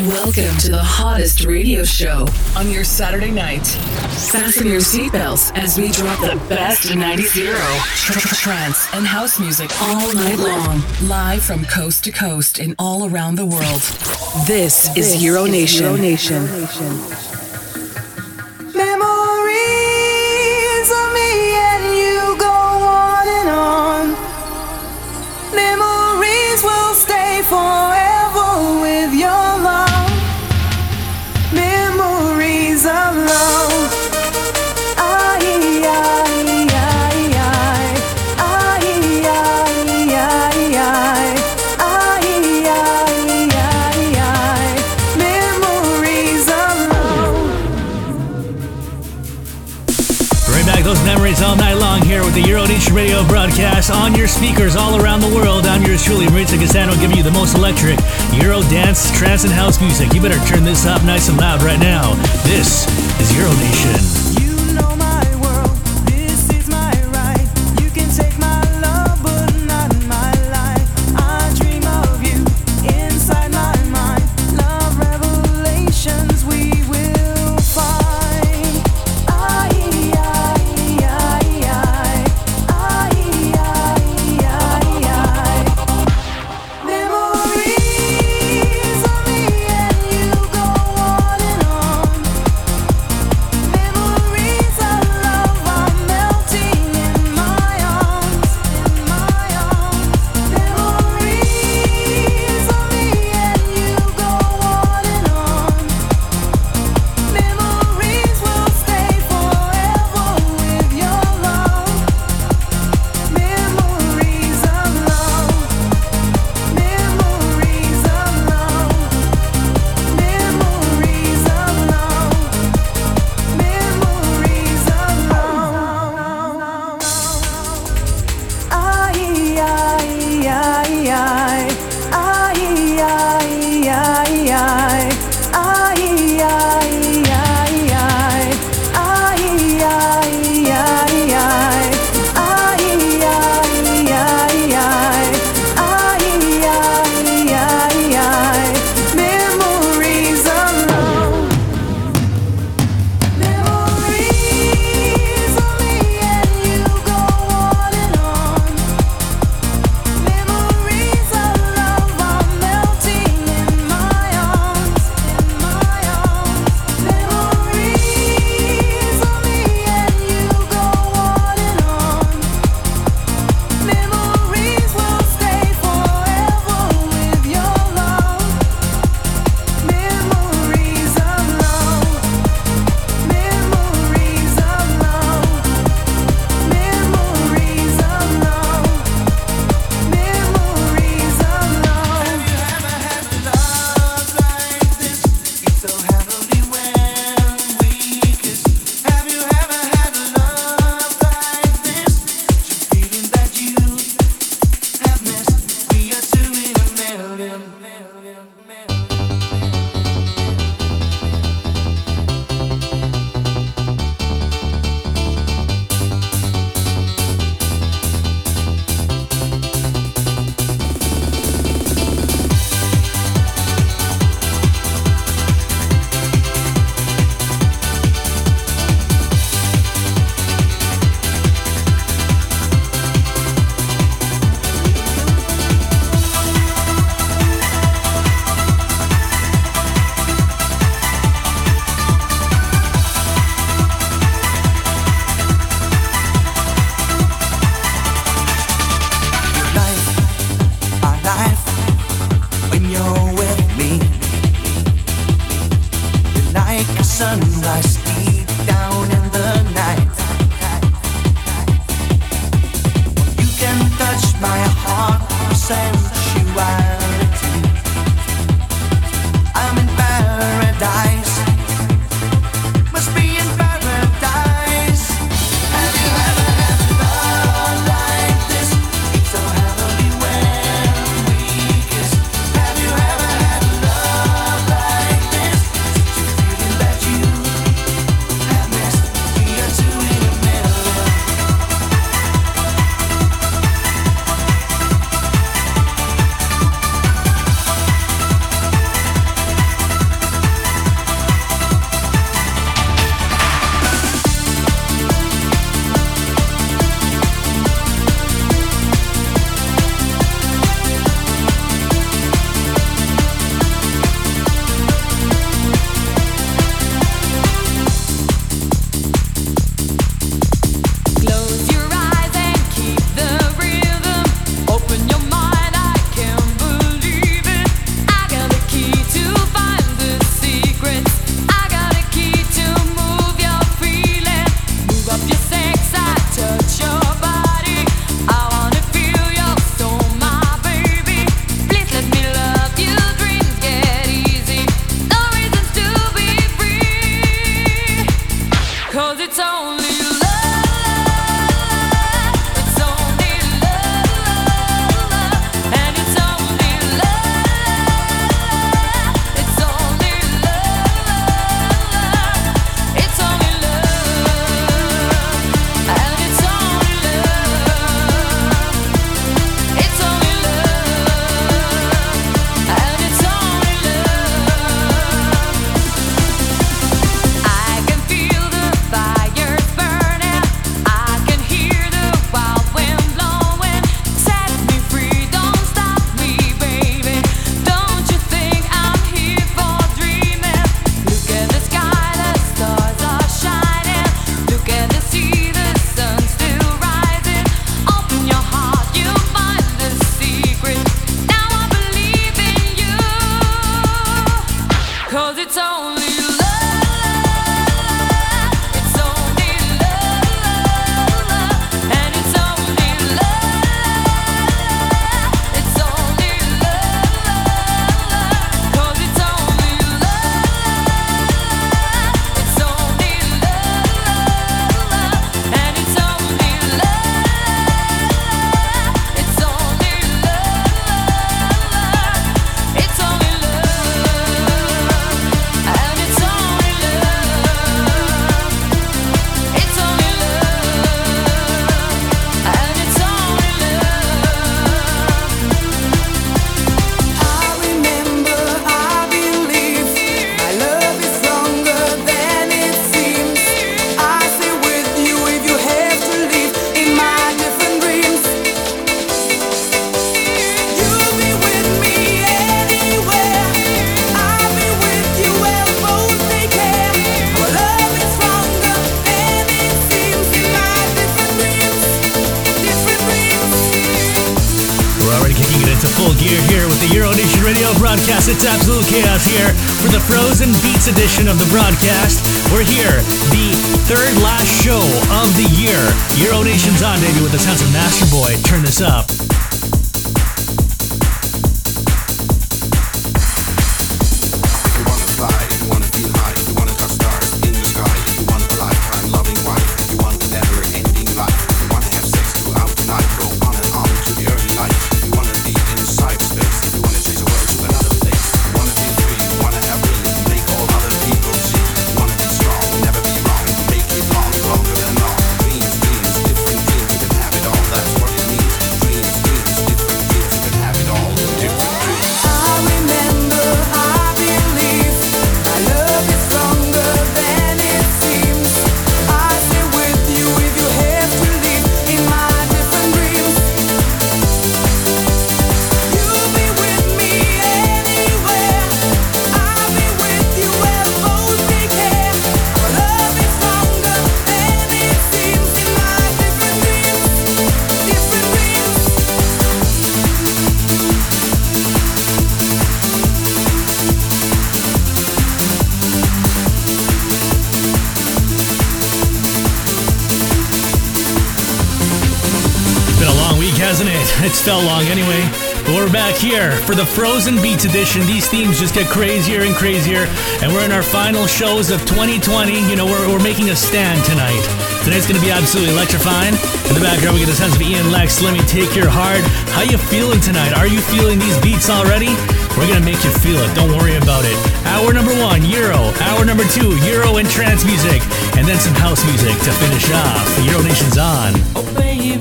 Welcome to the hottest radio show on your Saturday night. Fasten your seatbelts as we drop the best 90 zero, trance, and house music all night long, live from coast to coast and all around the world. This, this is Euro Nation. Euro Nation. Radio broadcast on your speakers all around the world. I'm yours truly, Mauricio Cassano, giving you the most electric Euro dance, trance, and house music. You better turn this up nice and loud right now. This is Euro Nation. Back here for the Frozen Beats edition. These themes just get crazier and crazier, and we're in our final shows of 2020. You know, we're, we're making a stand tonight. Tonight's gonna be absolutely electrifying. In the background, we get the sense of Ian Lex. Let me take your heart. How you feeling tonight? Are you feeling these beats already? We're gonna make you feel it. Don't worry about it. Hour number one, Euro. Hour number two, Euro and trance music, and then some house music to finish off. The Euro Nation's on. Oh, baby,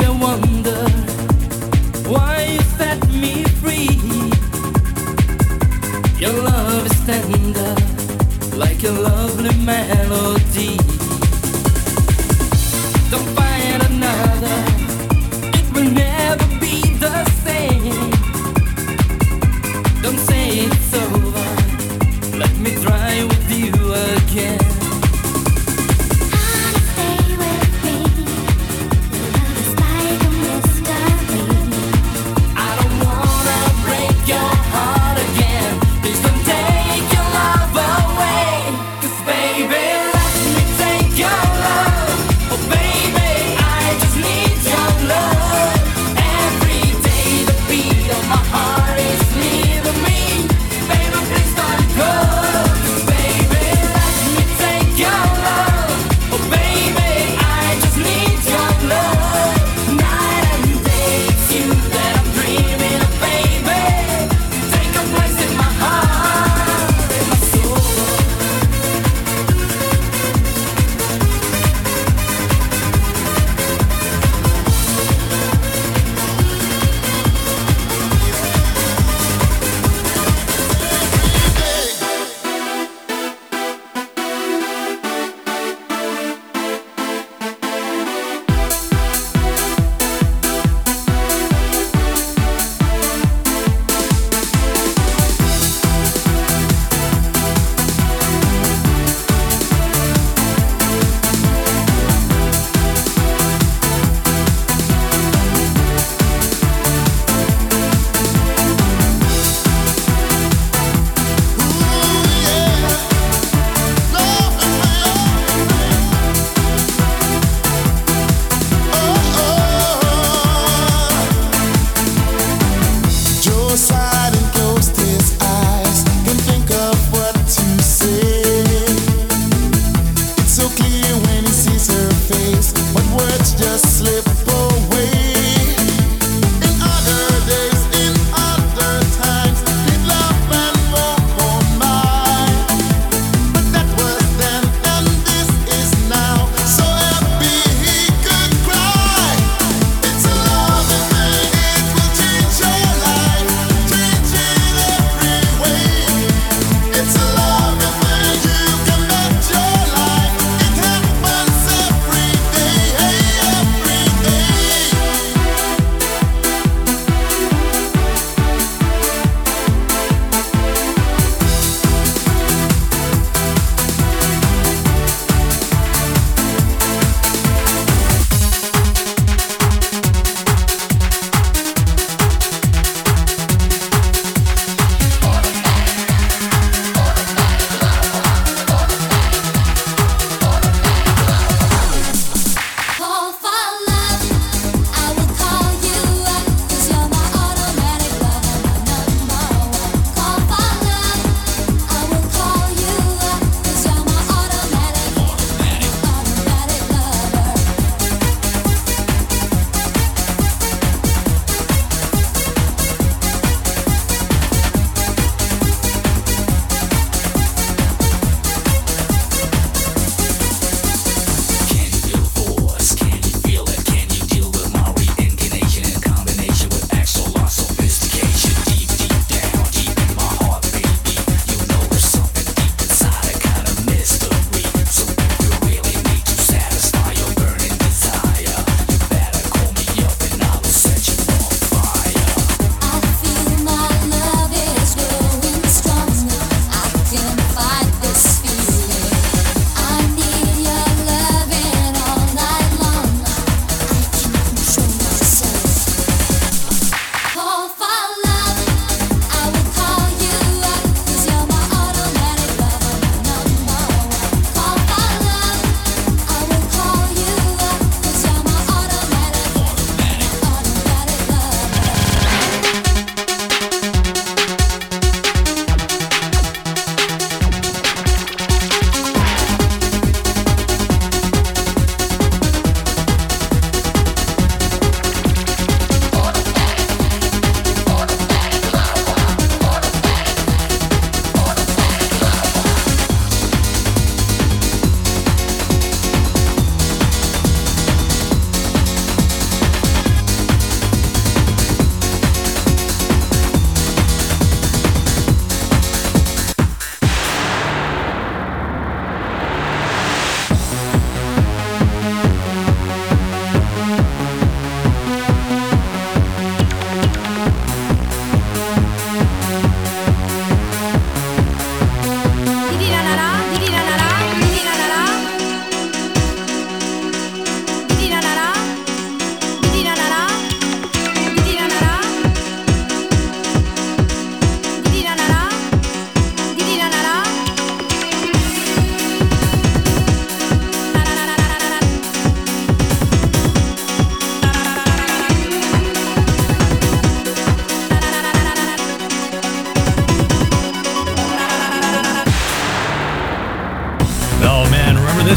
a lovely melody. Don't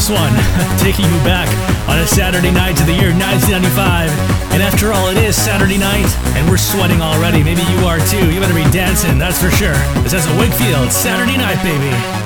one, taking you back on a Saturday night to the year 1995. And after all, it is Saturday night, and we're sweating already. Maybe you are too. You better be dancing, that's for sure. This is a Whigfield Saturday night, baby.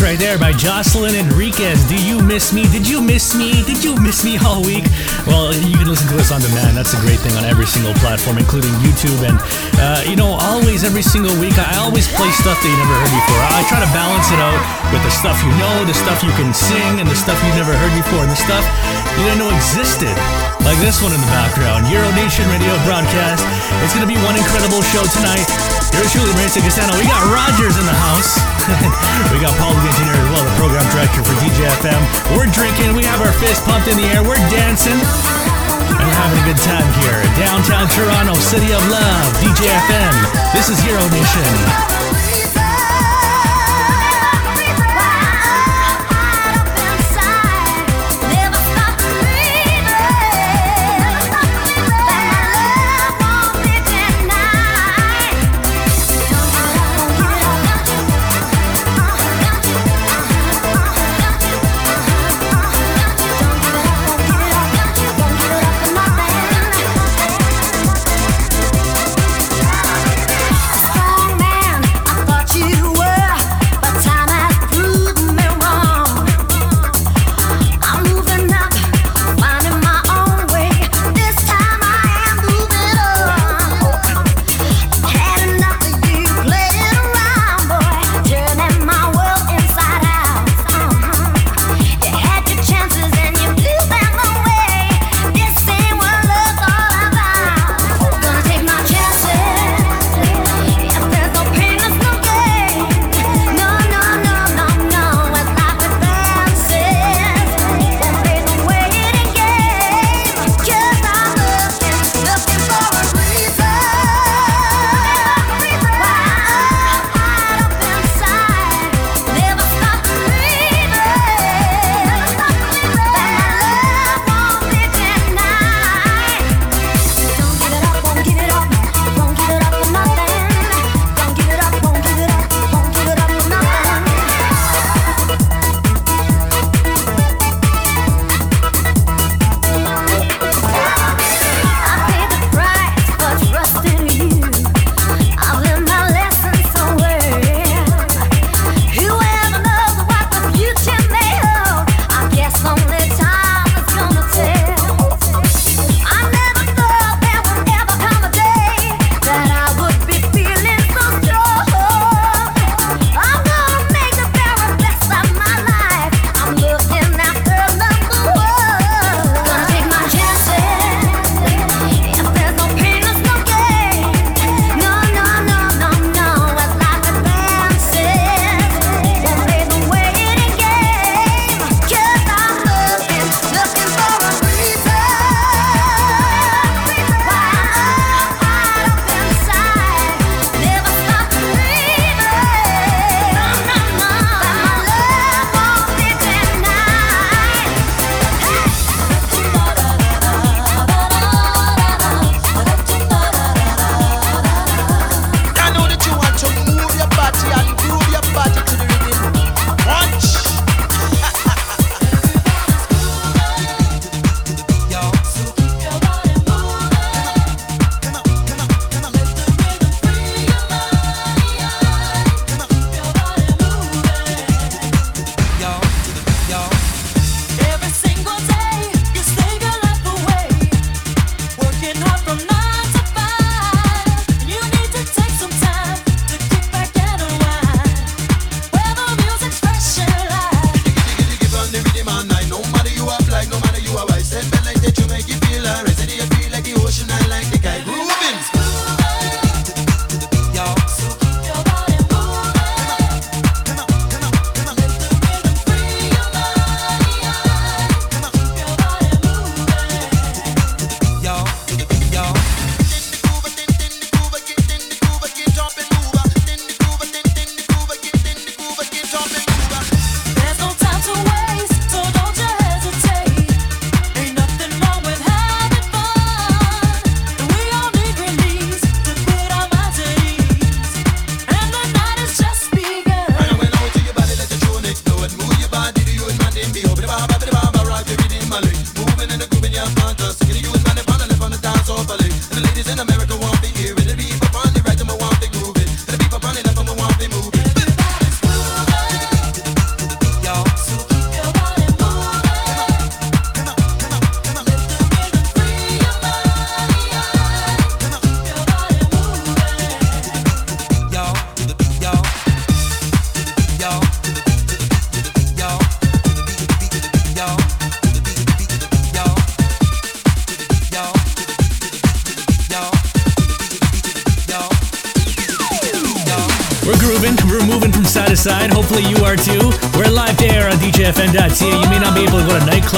Right there by Jocelyn Enriquez. Do you miss me? Did you miss me? Did you miss me all week? Well, you can listen to this on demand. That's a great thing on every single platform, including YouTube. And, uh, you know, always, every single week, I always play stuff that you never heard before. I try to balance it out with the stuff you know, the stuff you can sing, and the stuff you've never heard before, and the stuff you didn't know existed. Like this one in the background, Euro Nation Radio broadcast. It's going to be one incredible show tonight. Yours truly, Mauricio Cassano. We got Rogers in the house. we got Paul the engineer as well, the program director for DJFM. We're drinking. We have our fist pumped in the air. We're dancing. And we're having a good time here. Downtown Toronto, City of Love, DJFM. This is Euro Nation.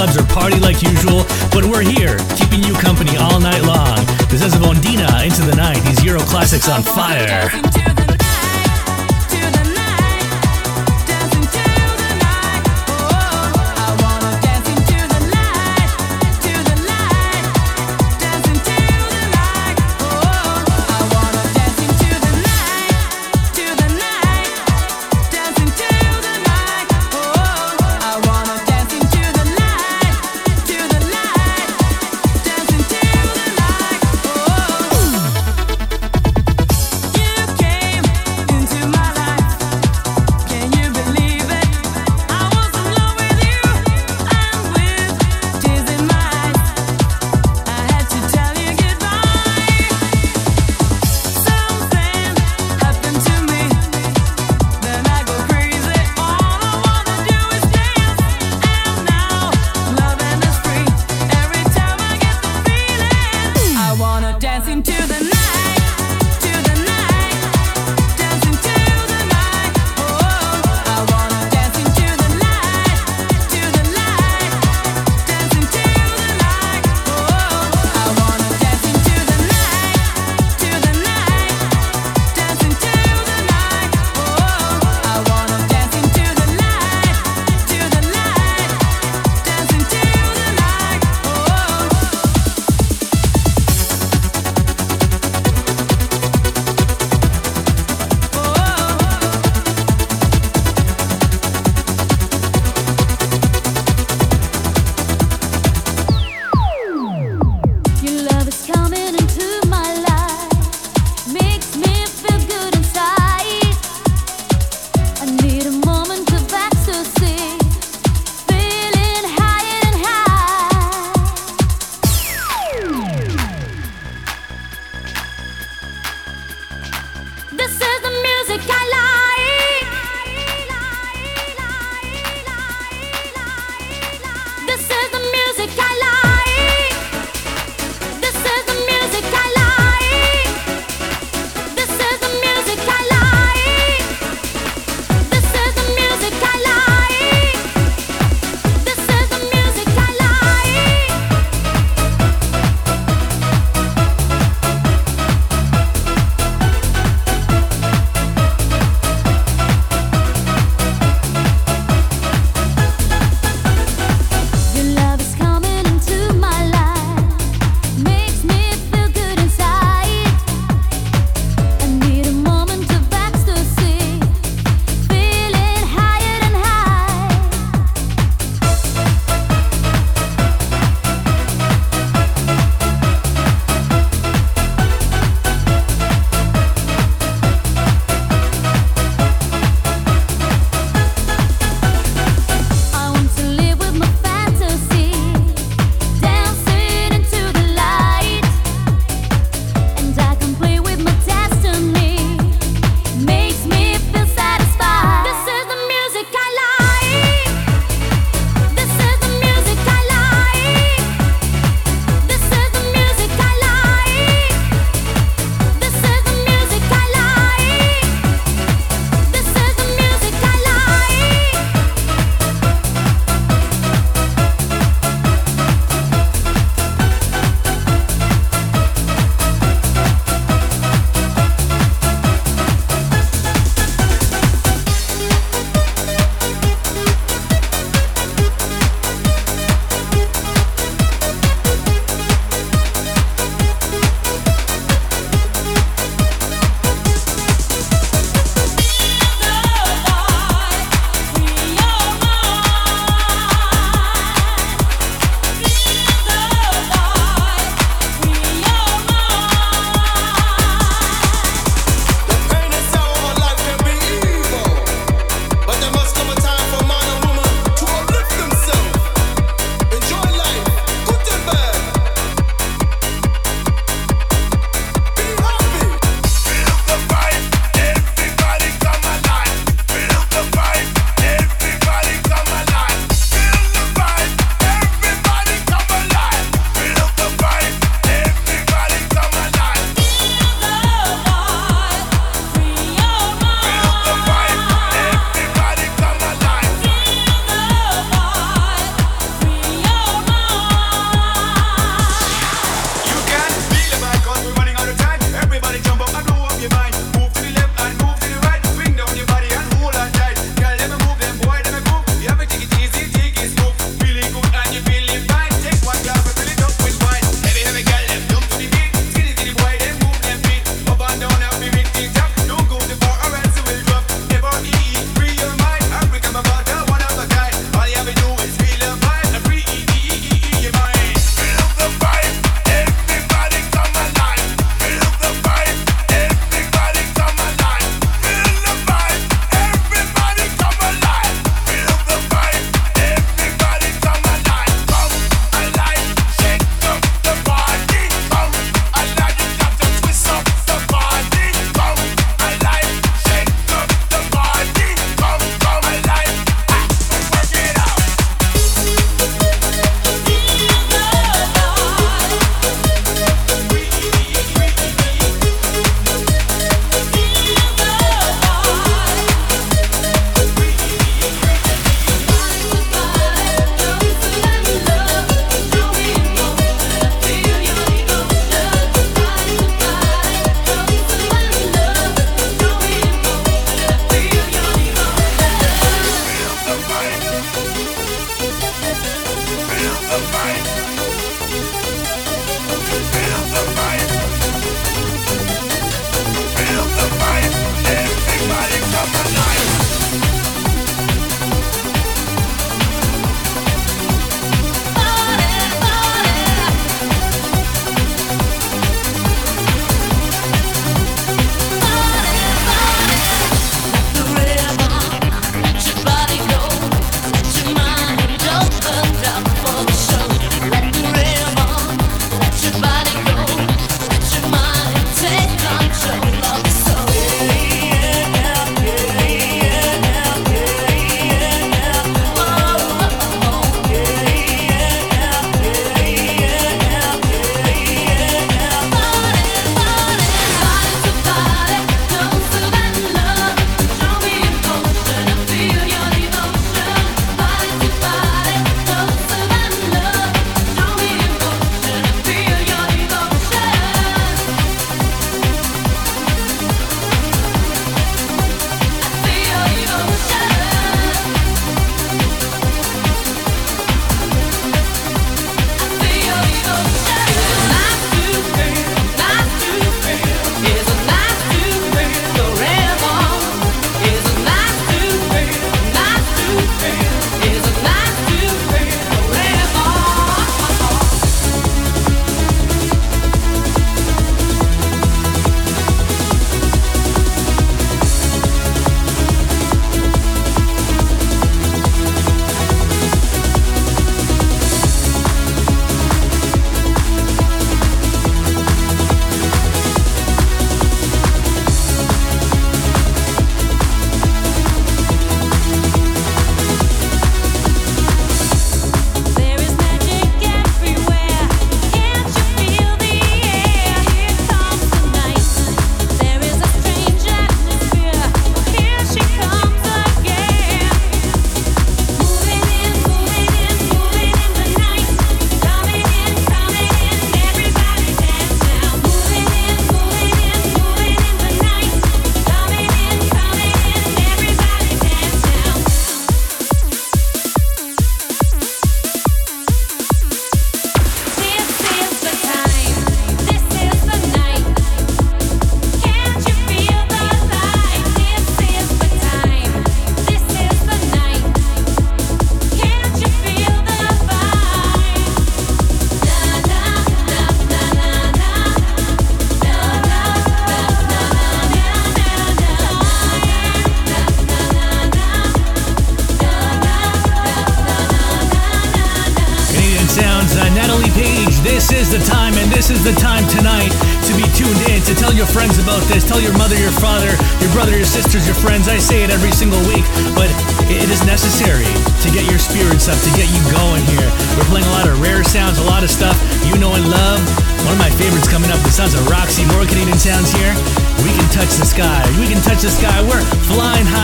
Nightclubs or party like usual, but we're here, keeping you company all night long. This is Vondina into the night. These Euro classics on fire.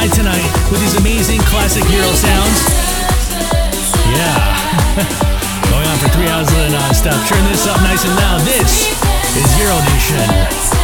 play tonight with these amazing classic Euro sounds. Yeah. Going on for three hours of non-stop. Turn this up nice and loud. This is Euro Nation.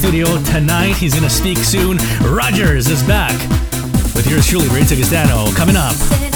studio tonight. He's going to speak soon. Rogers is back with yours truly, Ray Tagestano, coming up.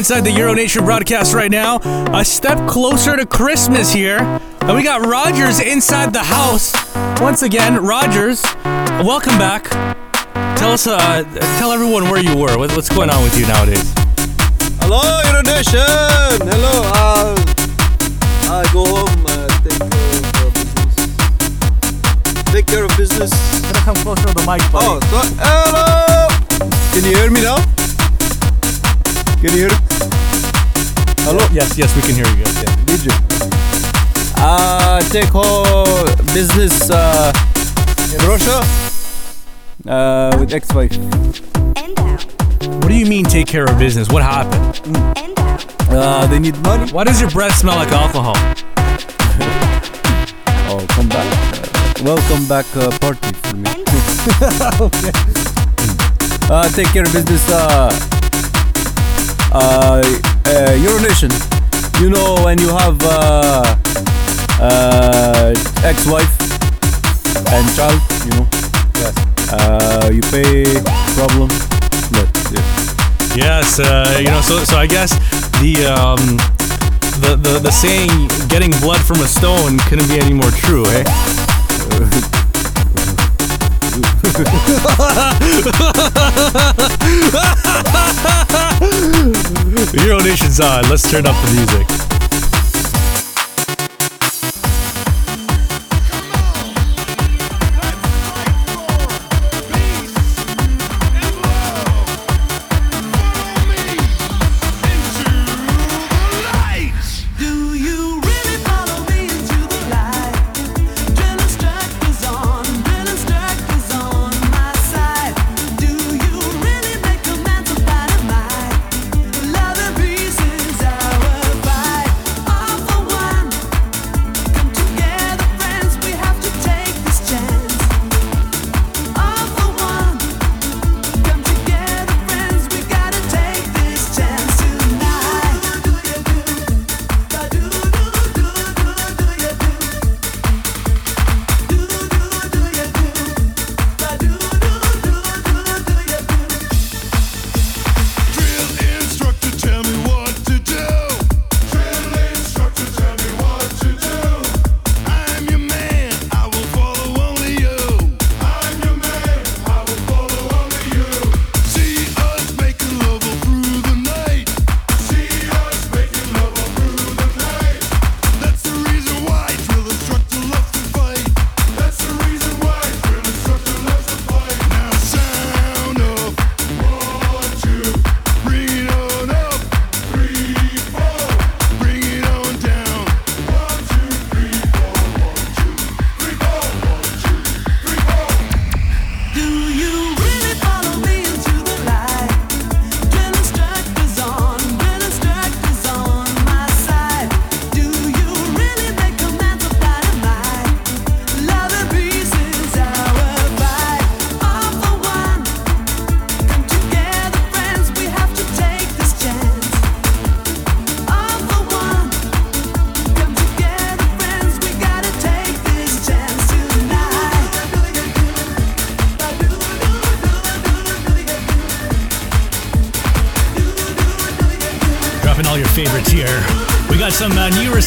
Inside the Euro Nation broadcast right now. A step closer to Christmas here. And we got Rogers inside the house. Once again, Rogers, welcome back. Tell us, uh, tell everyone where you were. What's going on with you nowadays? Hello, Euronation! Hello, uh, I go home, uh, take care of business. Take care of business. Come closer to the mic, Oh, so, hello! Can you hear me now? Can you hear? Hello? Yes, yes, we can hear you guys. Yeah. Did you? Uh, take whole business uh, in Russia uh, with ex-wife. And out. What do you mean take care of business? What happened? And out. Uh, they need money. Why does your breath smell like alcohol? Oh, come back. Uh, welcome back uh, party for me. And out. Uh, take care of business. Uh, uh, uh, Euronation. You know when you have uh, uh, ex-wife and child, you know. Yes. Uh, you pay problem. But, yeah. Yes, uh, you know, so so I guess the um the, the the saying getting blood from a stone couldn't be any more true, eh? Euro Nation's on. Let's turn up the music.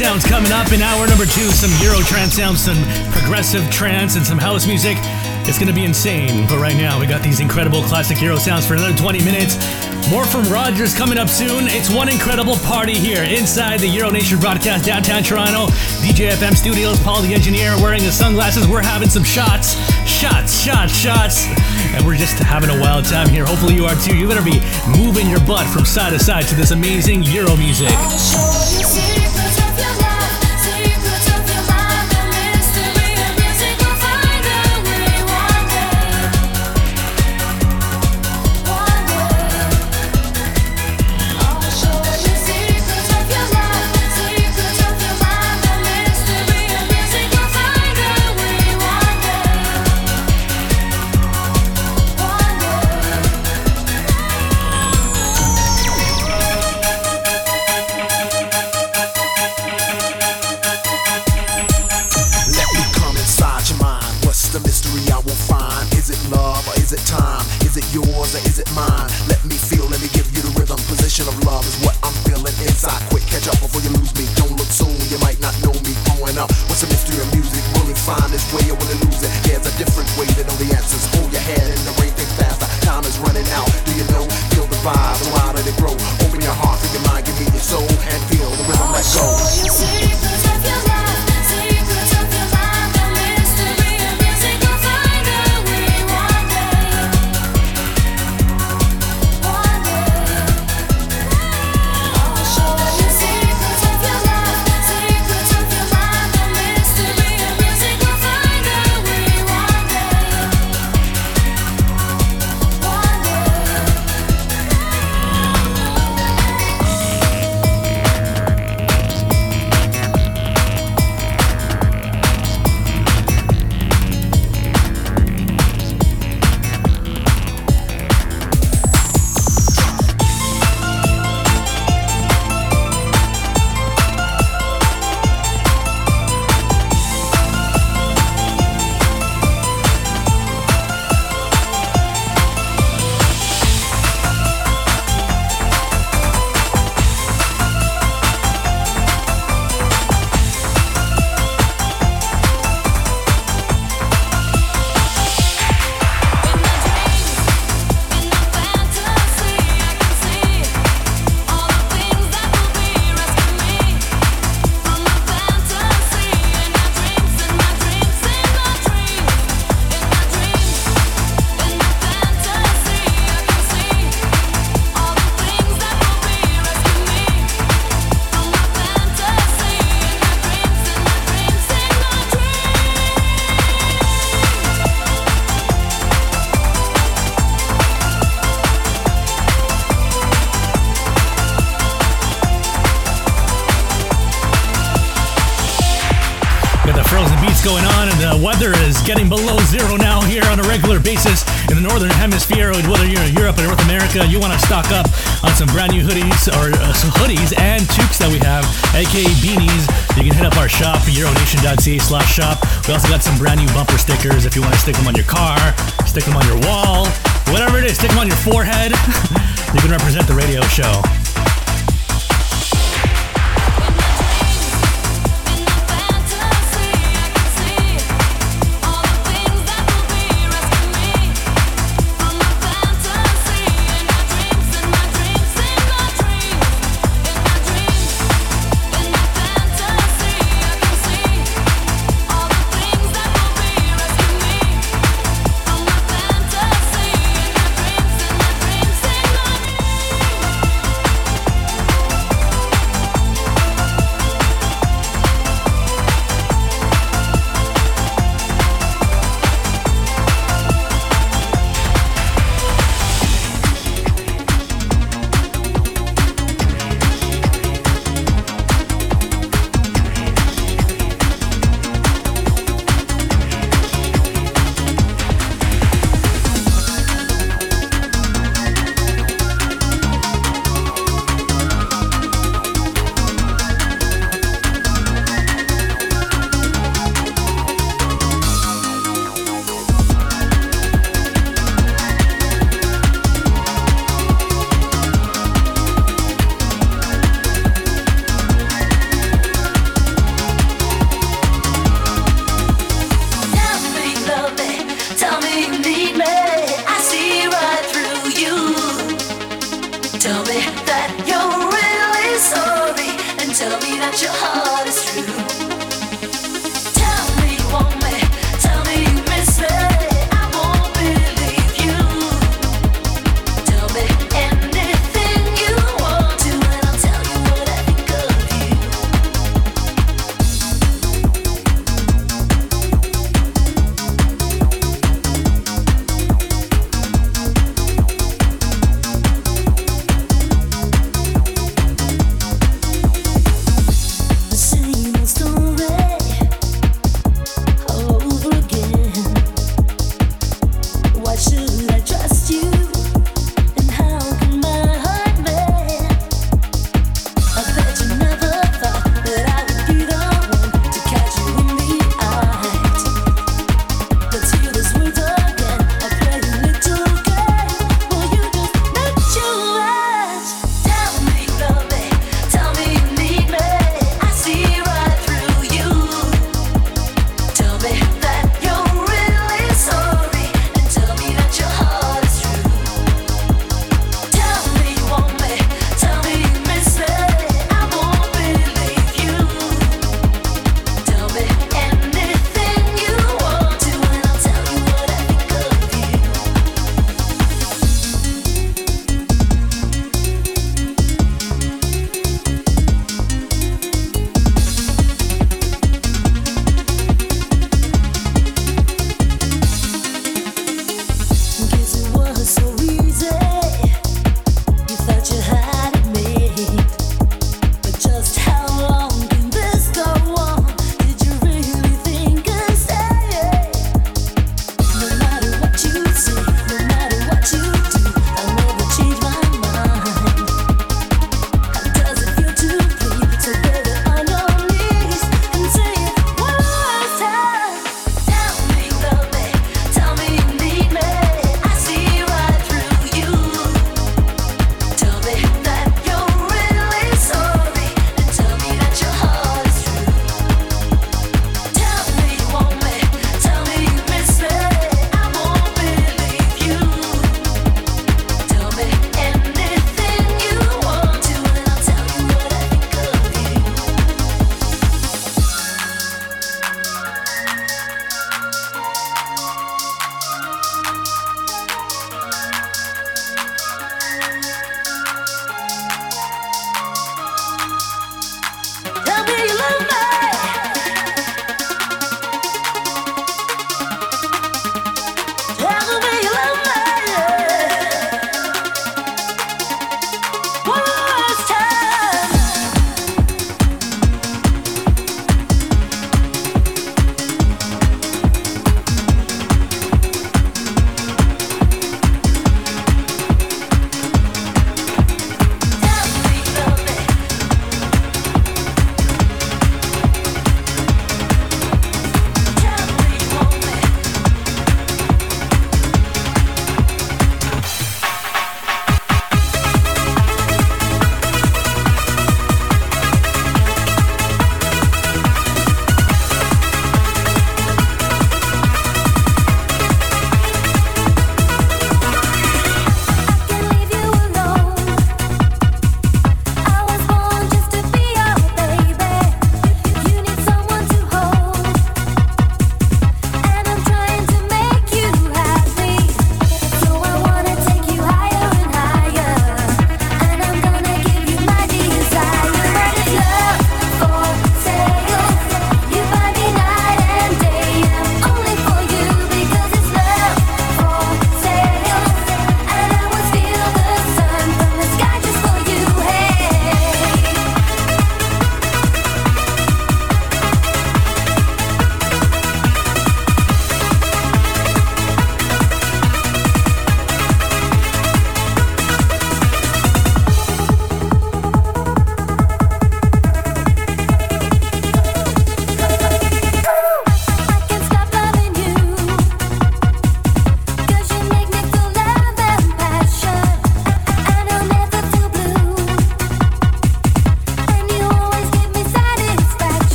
Sounds coming up in hour number two. Some Euro trance sounds, some progressive trance, and some house music. It's gonna be insane. But right now, we got these incredible classic Euro sounds for another 20 minutes. More from Rogers coming up soon. It's one incredible party here inside the Euro Nation broadcast downtown Toronto. DJ FM Studios, Paul the engineer wearing his sunglasses. We're having some shots, shots, shots, shots. And we're just having a wild time here. Hopefully you are too. You better be moving your butt from side to side to this amazing Euro music. America, you want to stock up on some brand new hoodies or uh, some hoodies and toques that we have, aka beanies. You can hit up our shop, euronation.ca slash shop. We also got some brand new bumper stickers if you want to stick them on your car, stick them on your wall, whatever it is, stick them on your forehead. you can represent the radio show.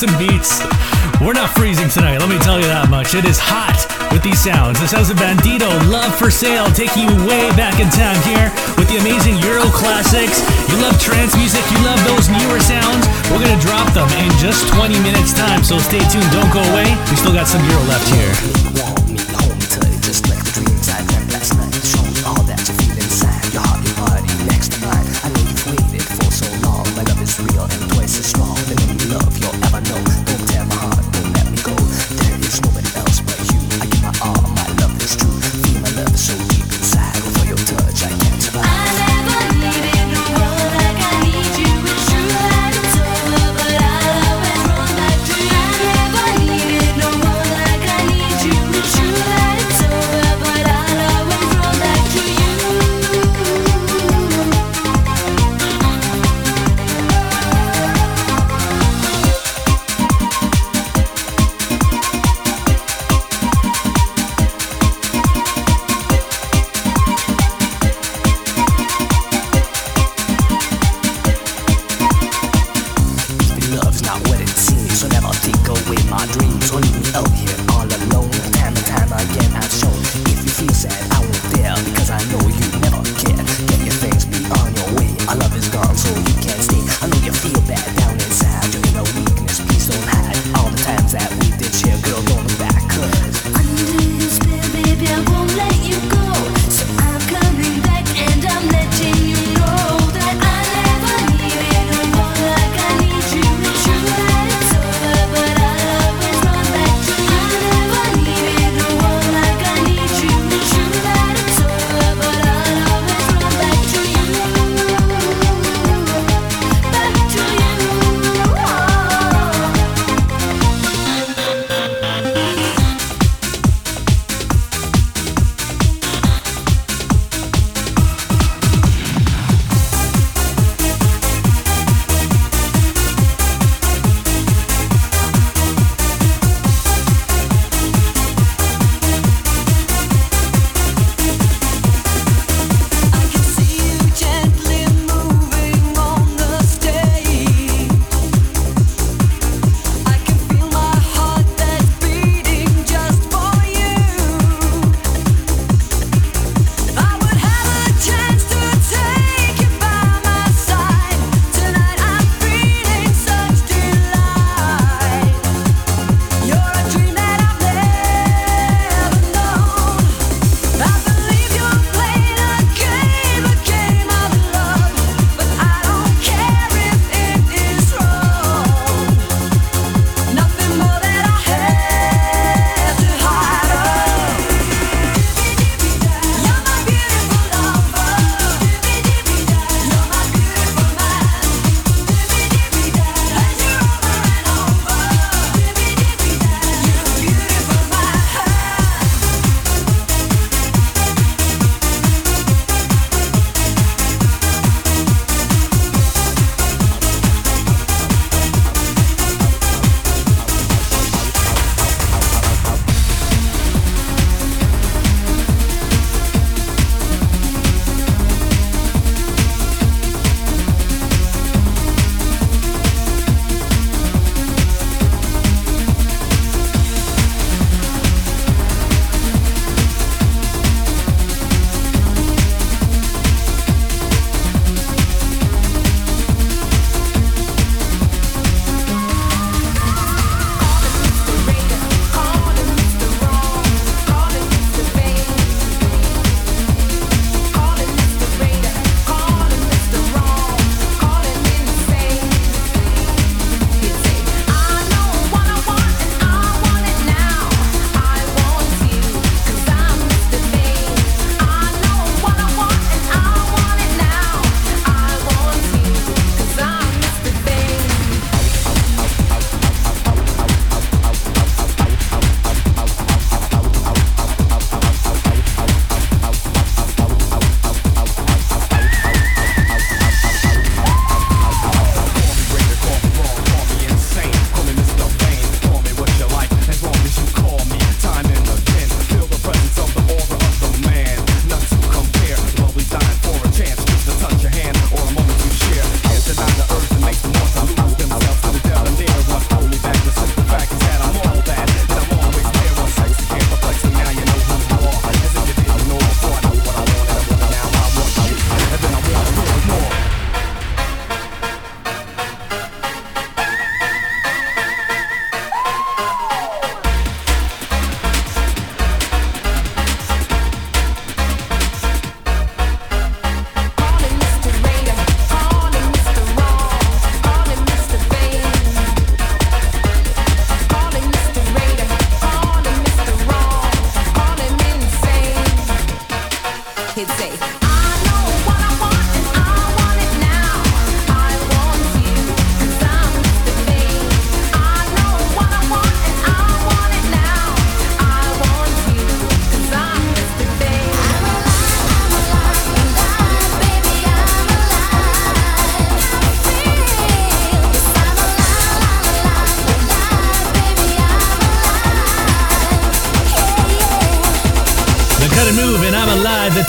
Frozen beats. We're not freezing tonight, let me tell you that much. It is hot with these sounds. The sounds of Bandito, Love for Sale, taking you way back in time here with the amazing Euro classics. You love trance music, you love those newer sounds. We're gonna drop them in just 20 minutes time, so stay tuned, don't go away. We still got some Euro left here.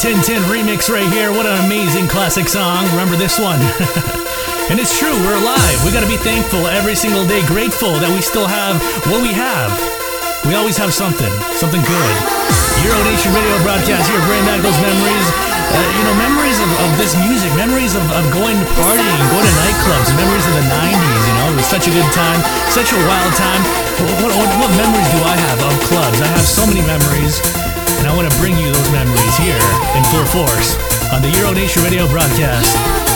1010 remix right here. What an amazing classic song. Remember this one. and it's true, we're alive. We gotta be thankful every single day, grateful that we still have what we have. We always have something, something good. Euro Nation Radio broadcast here, bringing back those memories. Uh, you know, memories of, of this music, memories of, of going to partying, going to nightclubs, memories of the 90s, you know, it was such a good time, such a wild time. What, what, what memories do I have of clubs? I have so many memories and I want to bring you those memories here in full force on the Euro Nation Radio broadcast.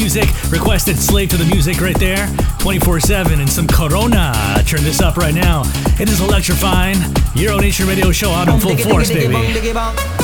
Music. Requested Slave to the Music right there, 24 7, and some Corona. Turn this up right now. It is electrifying. Euro Nation Radio Show out in full force, baby.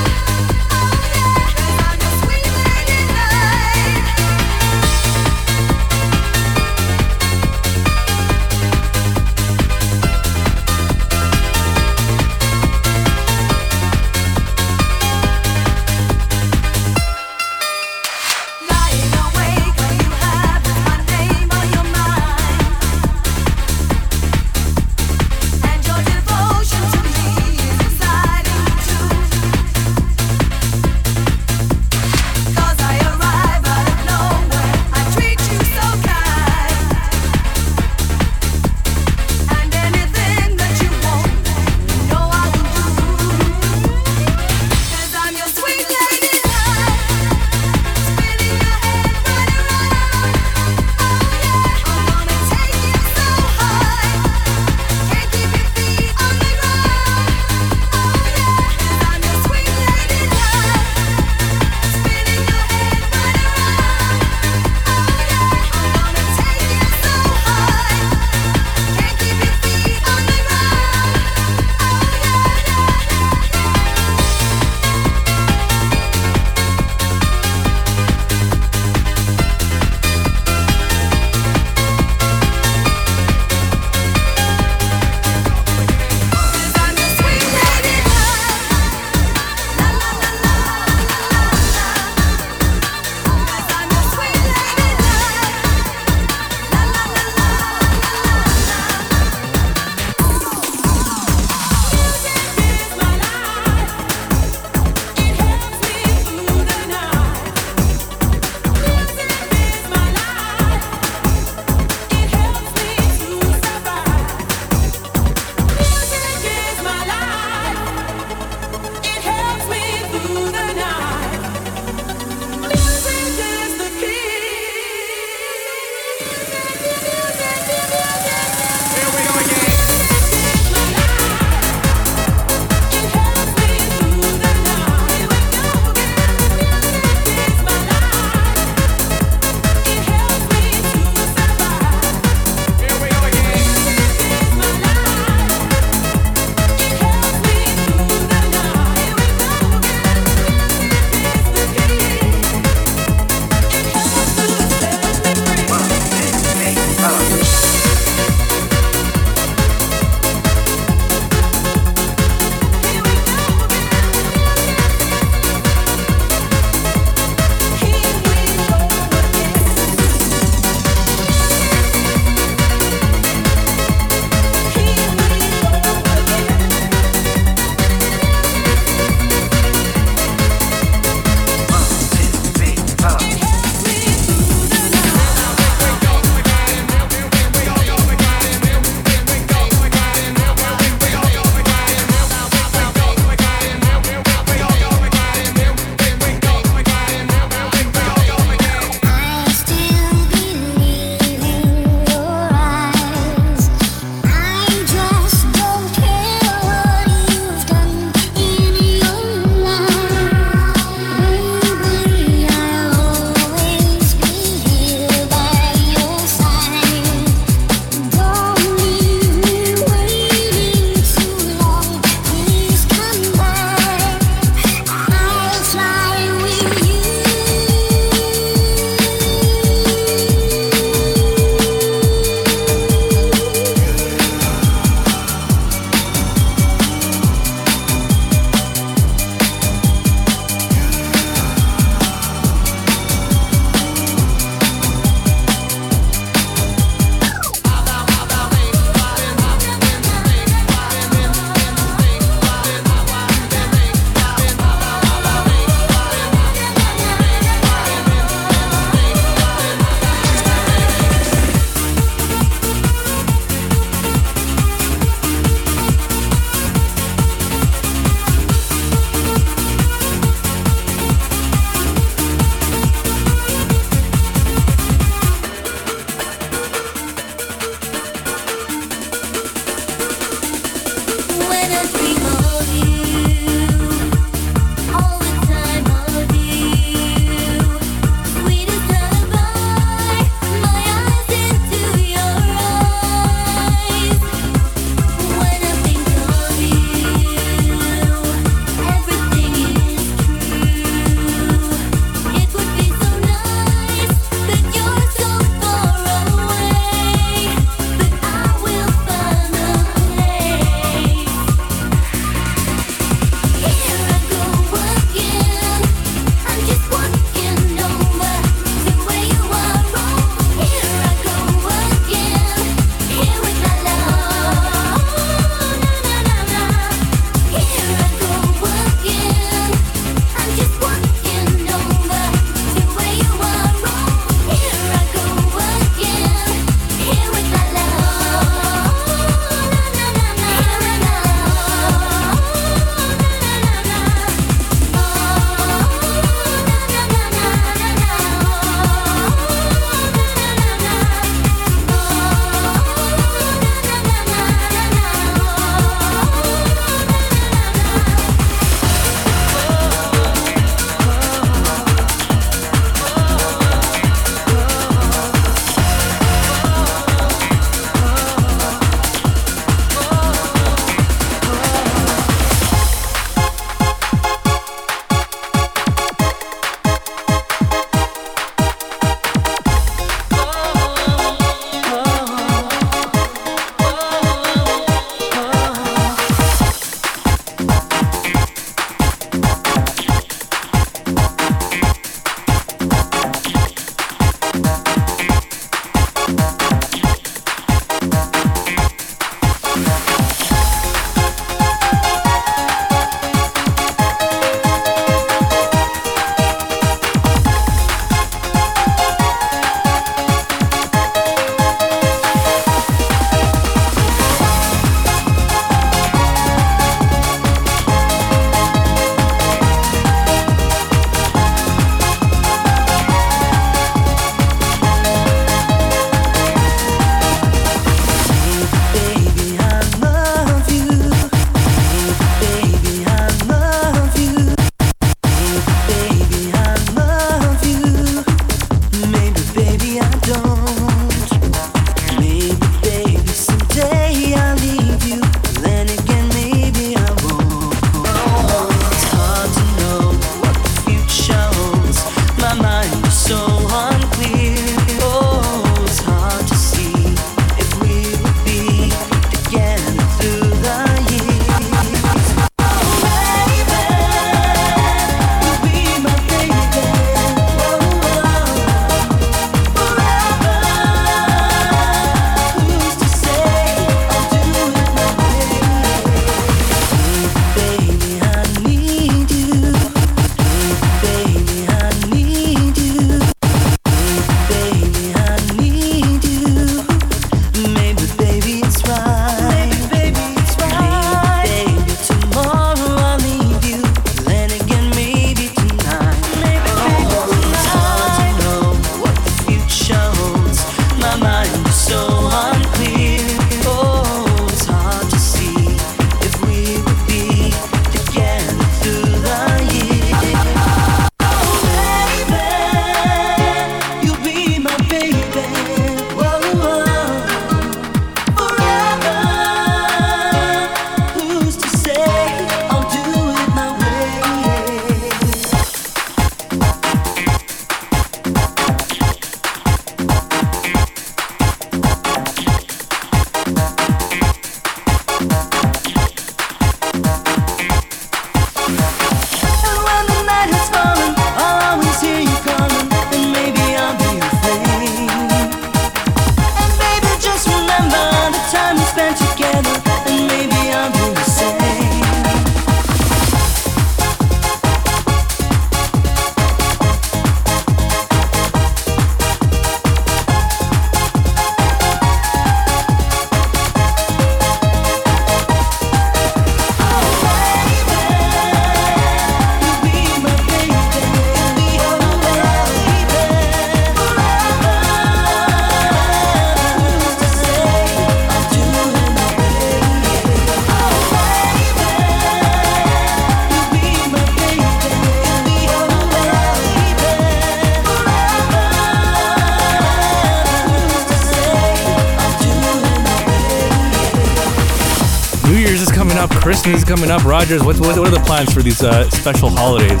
Is coming up. Rogers, what, what, what are the plans for these uh, special holidays?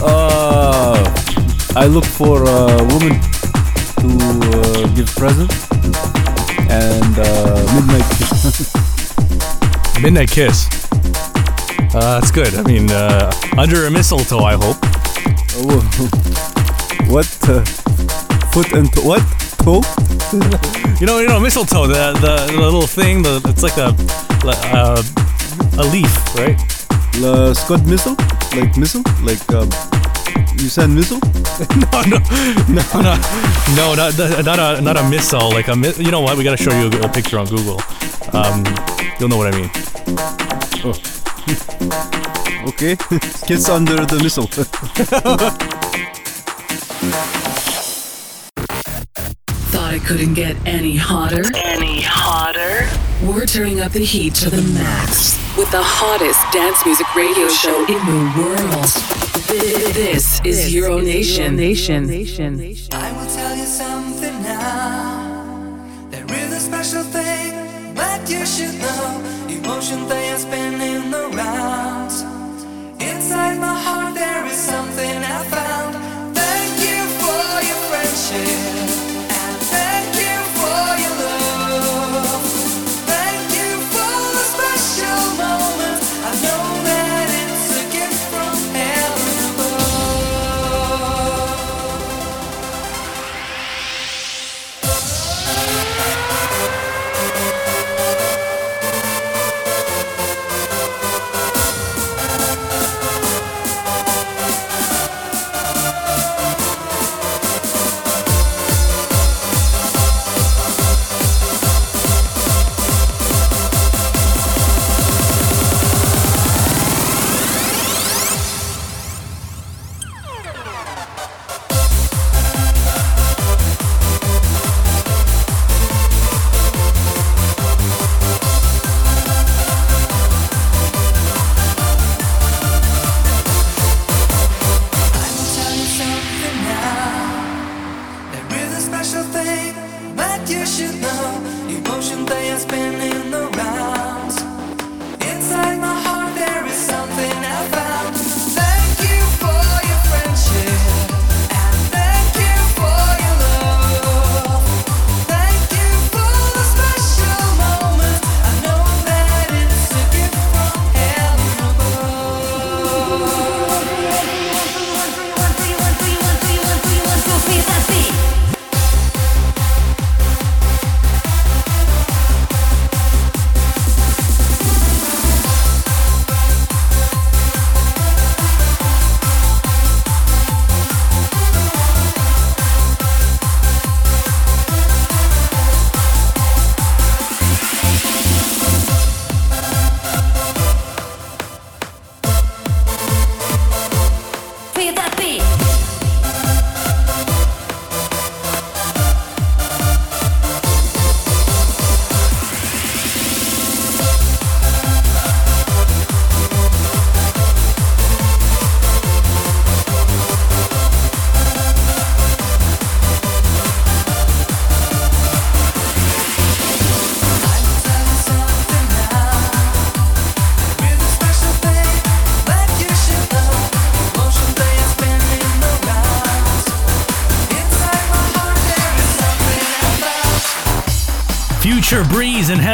Uh, I look for a woman to uh, give present and uh, midnight kiss. Midnight Kiss. Uh, that's good. I mean, uh, under a mistletoe, I hope. Oh, what? Uh, foot and to- what? Toe? You know, you know, mistletoe, the the, the little thing. The it's like a uh, a leaf, right? Uh, Scott missile? Like missile? Like um, you said missile? no, no, no, no, no, not not a not a missile. Like a mi- you know what? We gotta show you a, a picture on Google. Um, you'll know what I mean. Okay, kids under the missile. Thought it couldn't get any hotter? Any hotter? We're turning up the heat to the max with the hottest dance music radio show in the world. This is Euro Nation. I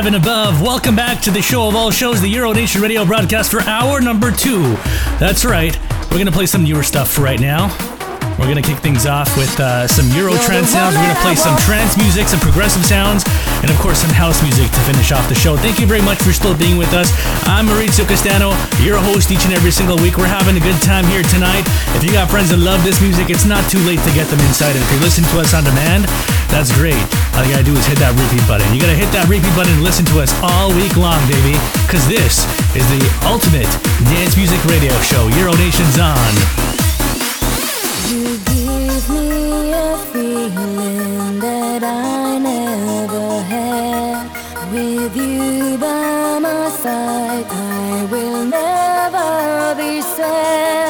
and above. Welcome back to the show of all shows, the Euro Nation Radio broadcast for hour number two. That's right, we're going to play some newer stuff for right now. We're going to kick things off with uh, some Euro trance sounds. We're going to play some trance music, some progressive sounds, and of course some house music to finish off the show. Thank you very much for still being with us. I'm Mauricio Cassano, your host each and every single week. We're having a good time here tonight. If you got friends that love this music, it's not too late to get them inside. And if you listen to us on demand, that's great. All you gotta do is hit that repeat button. You gotta hit that repeat button and listen to us all week long, baby. Cause this is the ultimate dance music radio show. Euro Nation's on. You give me a feeling that I never had. With you by my side, I will never be sad.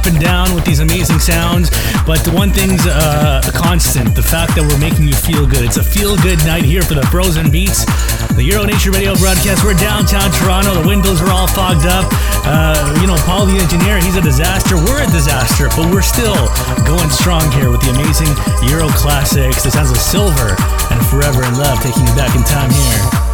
up and down with these amazing sounds, but the one thing's uh, constant the fact that we're making you feel good. It's a feel good night here for the Frozen Beats, the Euro Nation Radio broadcast. We're downtown Toronto, the windows are all fogged up. Uh, you know, Paul the engineer, he's a disaster. We're a disaster, but we're still going strong here with the amazing Euro classics. The sounds of Sylver and forever in love, taking you back in time here.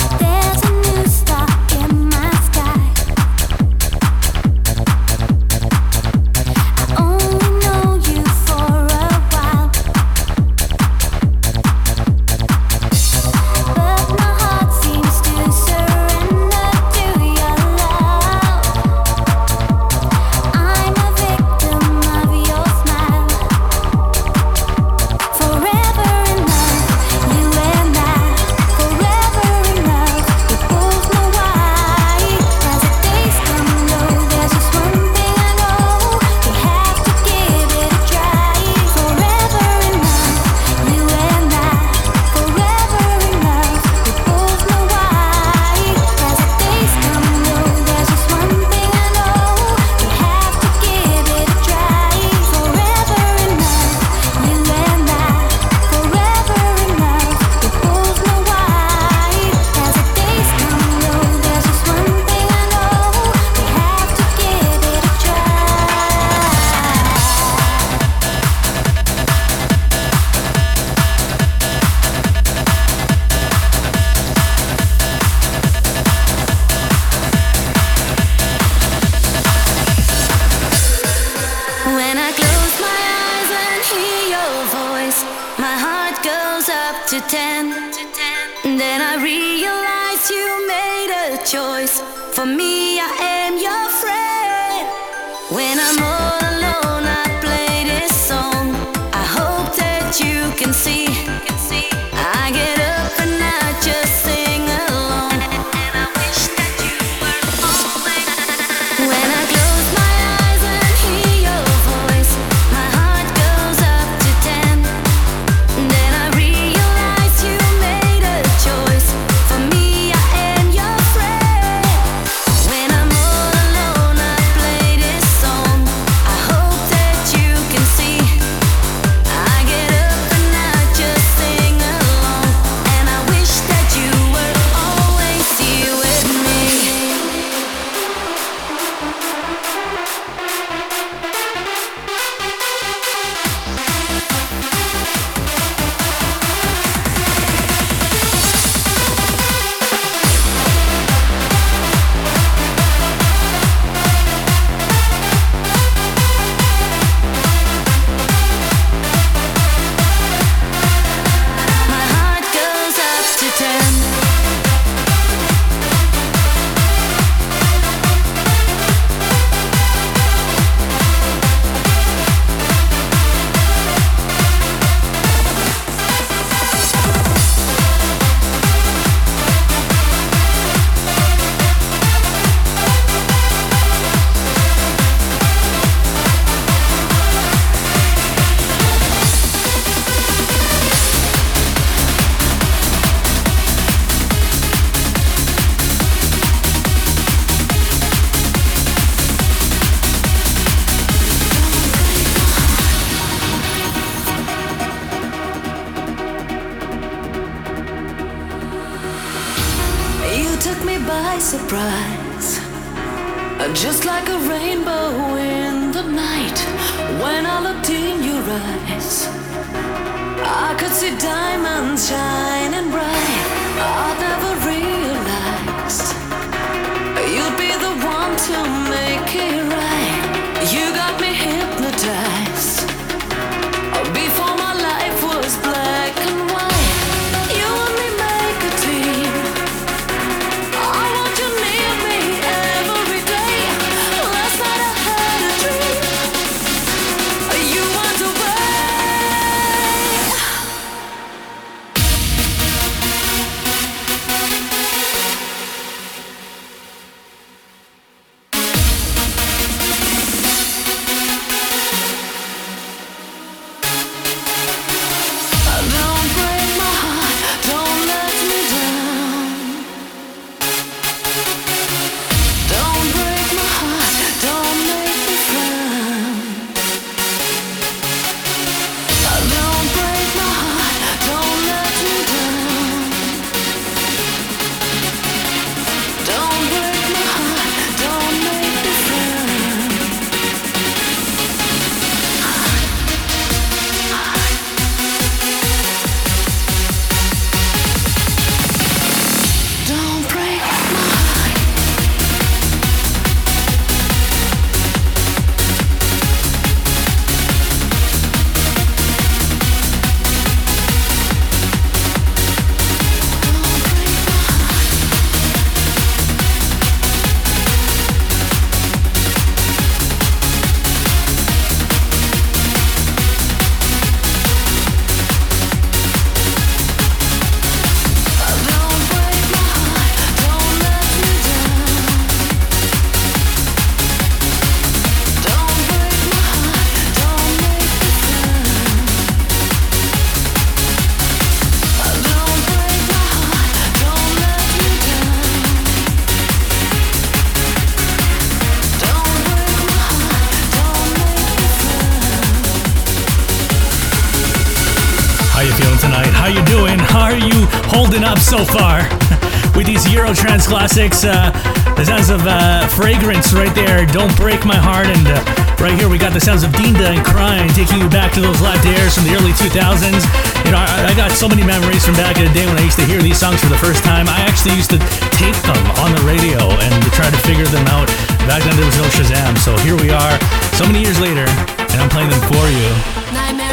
Holding up so far? With these Eurotrance classics, uh, the sounds of uh, fragrance right there. Don't break my heart. And uh, right here we got the sounds of Dinda and Crying, taking you back to those live dares from the early 2000s. You know, I, I got so many memories from back in the day when I used to hear these songs for the first time. I actually used to tape them on the radio and try to figure them out. Back then there was no Shazam, so here we are, so many years later, and I'm playing them for you. Nightmare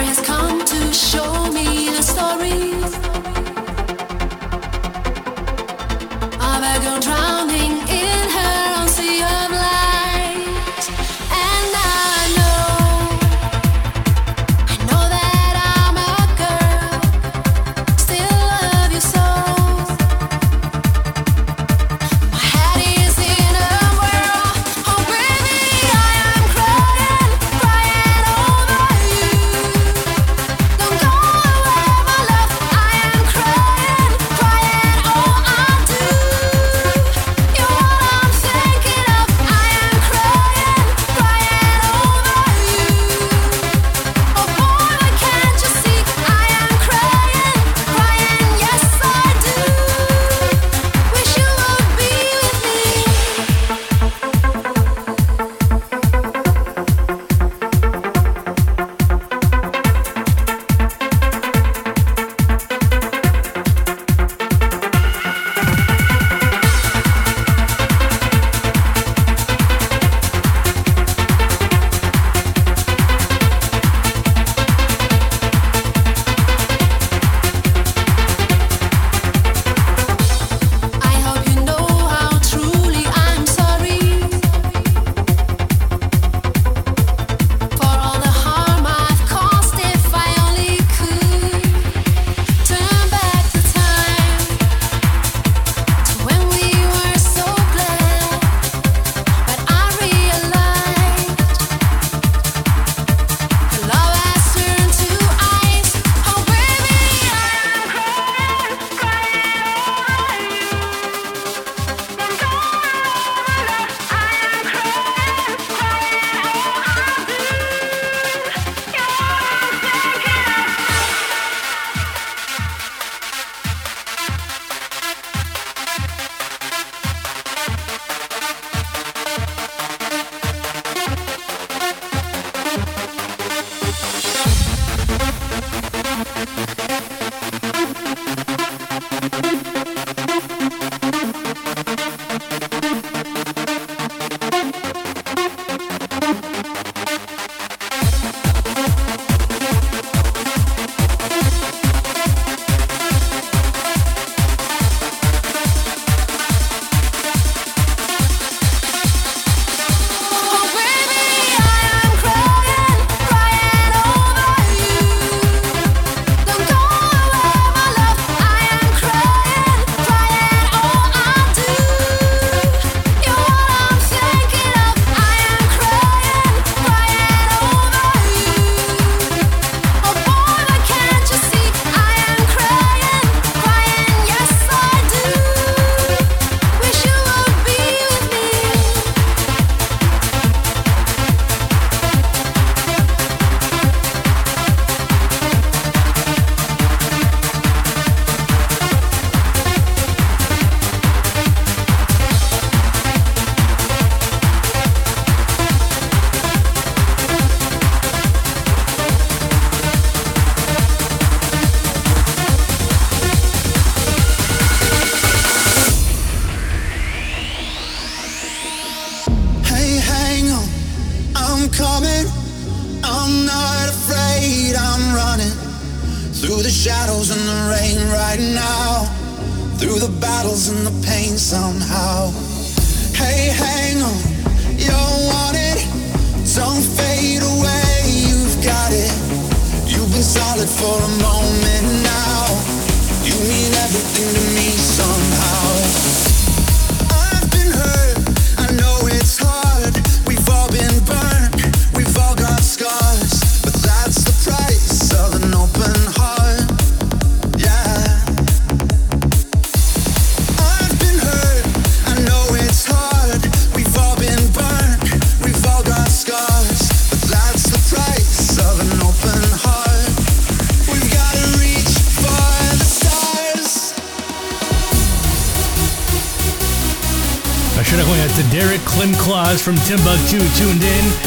Claus from Timbuktu tuned in.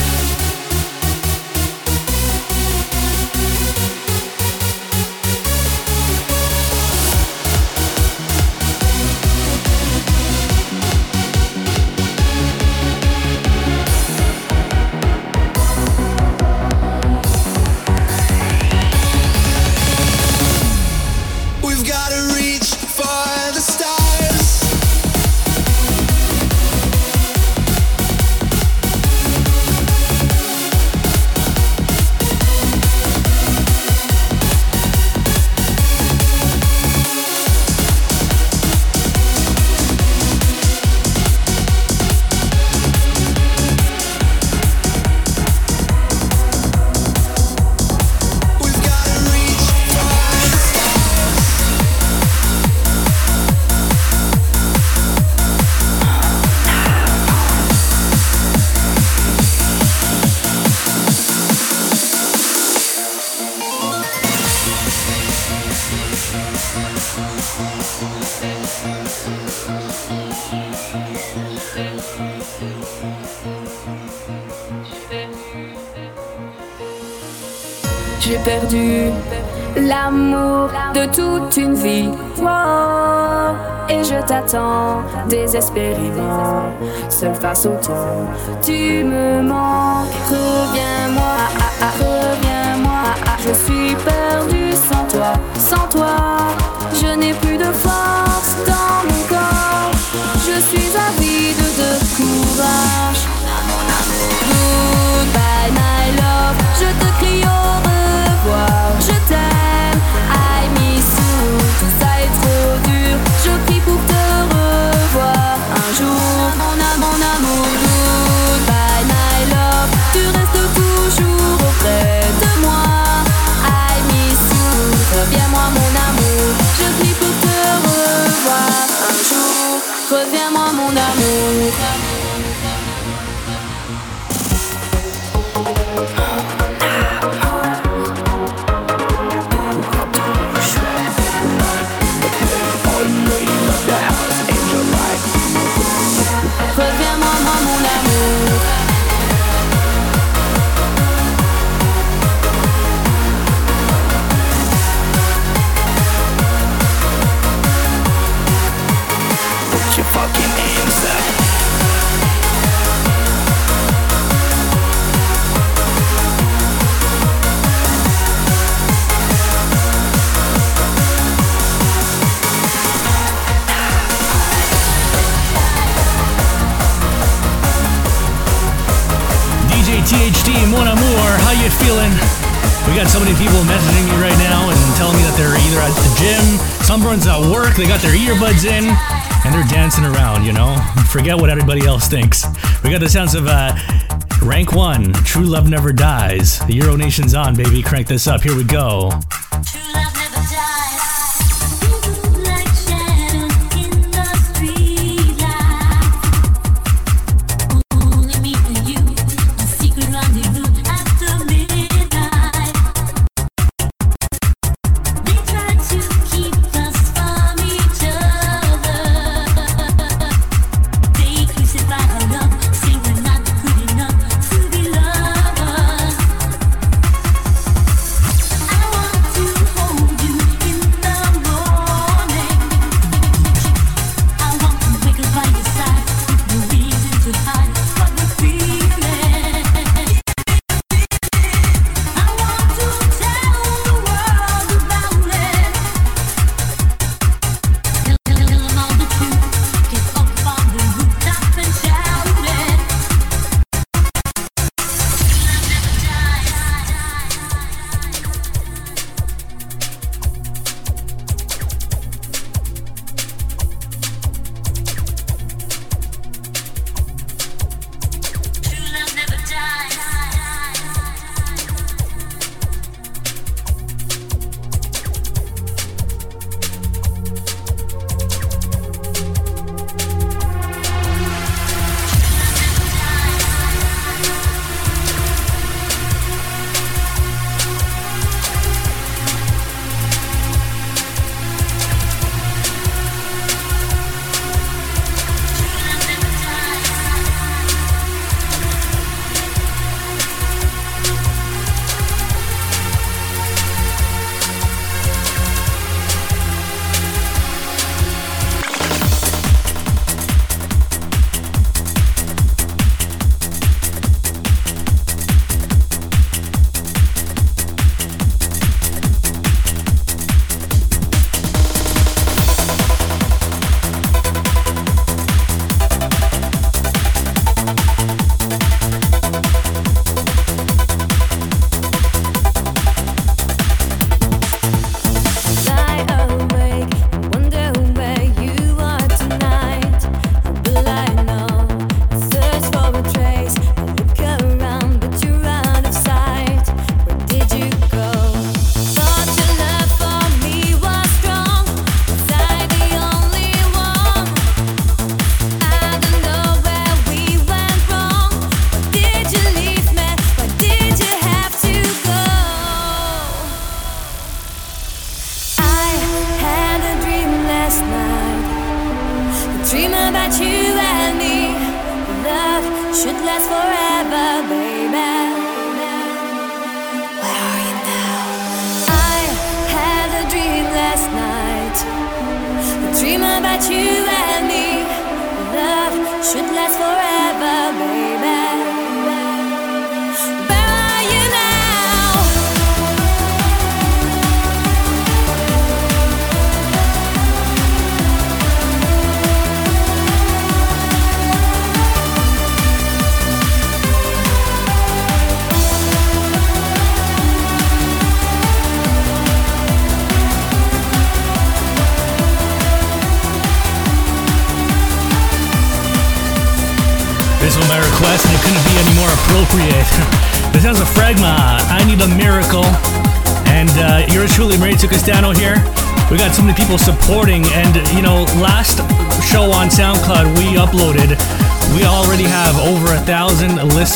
L'amour de toute une vie. Et je t'attends désespérément, seul face au temps. Tu me manques, reviens-moi, ah, ah, reviens-moi. ah, je suis perdu sans toi, sans toi. Je n'ai plus de force dans mon corps. Je suis avide de courage. Goodbye, my love. Je te crie au Je t'aime, I miss you. Tout ça est trop dur. Je prie pour te revoir un jour. Mon mon amour. They got their earbuds in, and they're dancing around, you know? Forget what everybody else thinks. We got the sounds of uh, Rank 1, True Love Never Dies. The Euro Nation's on, baby. Crank this up. Here we go.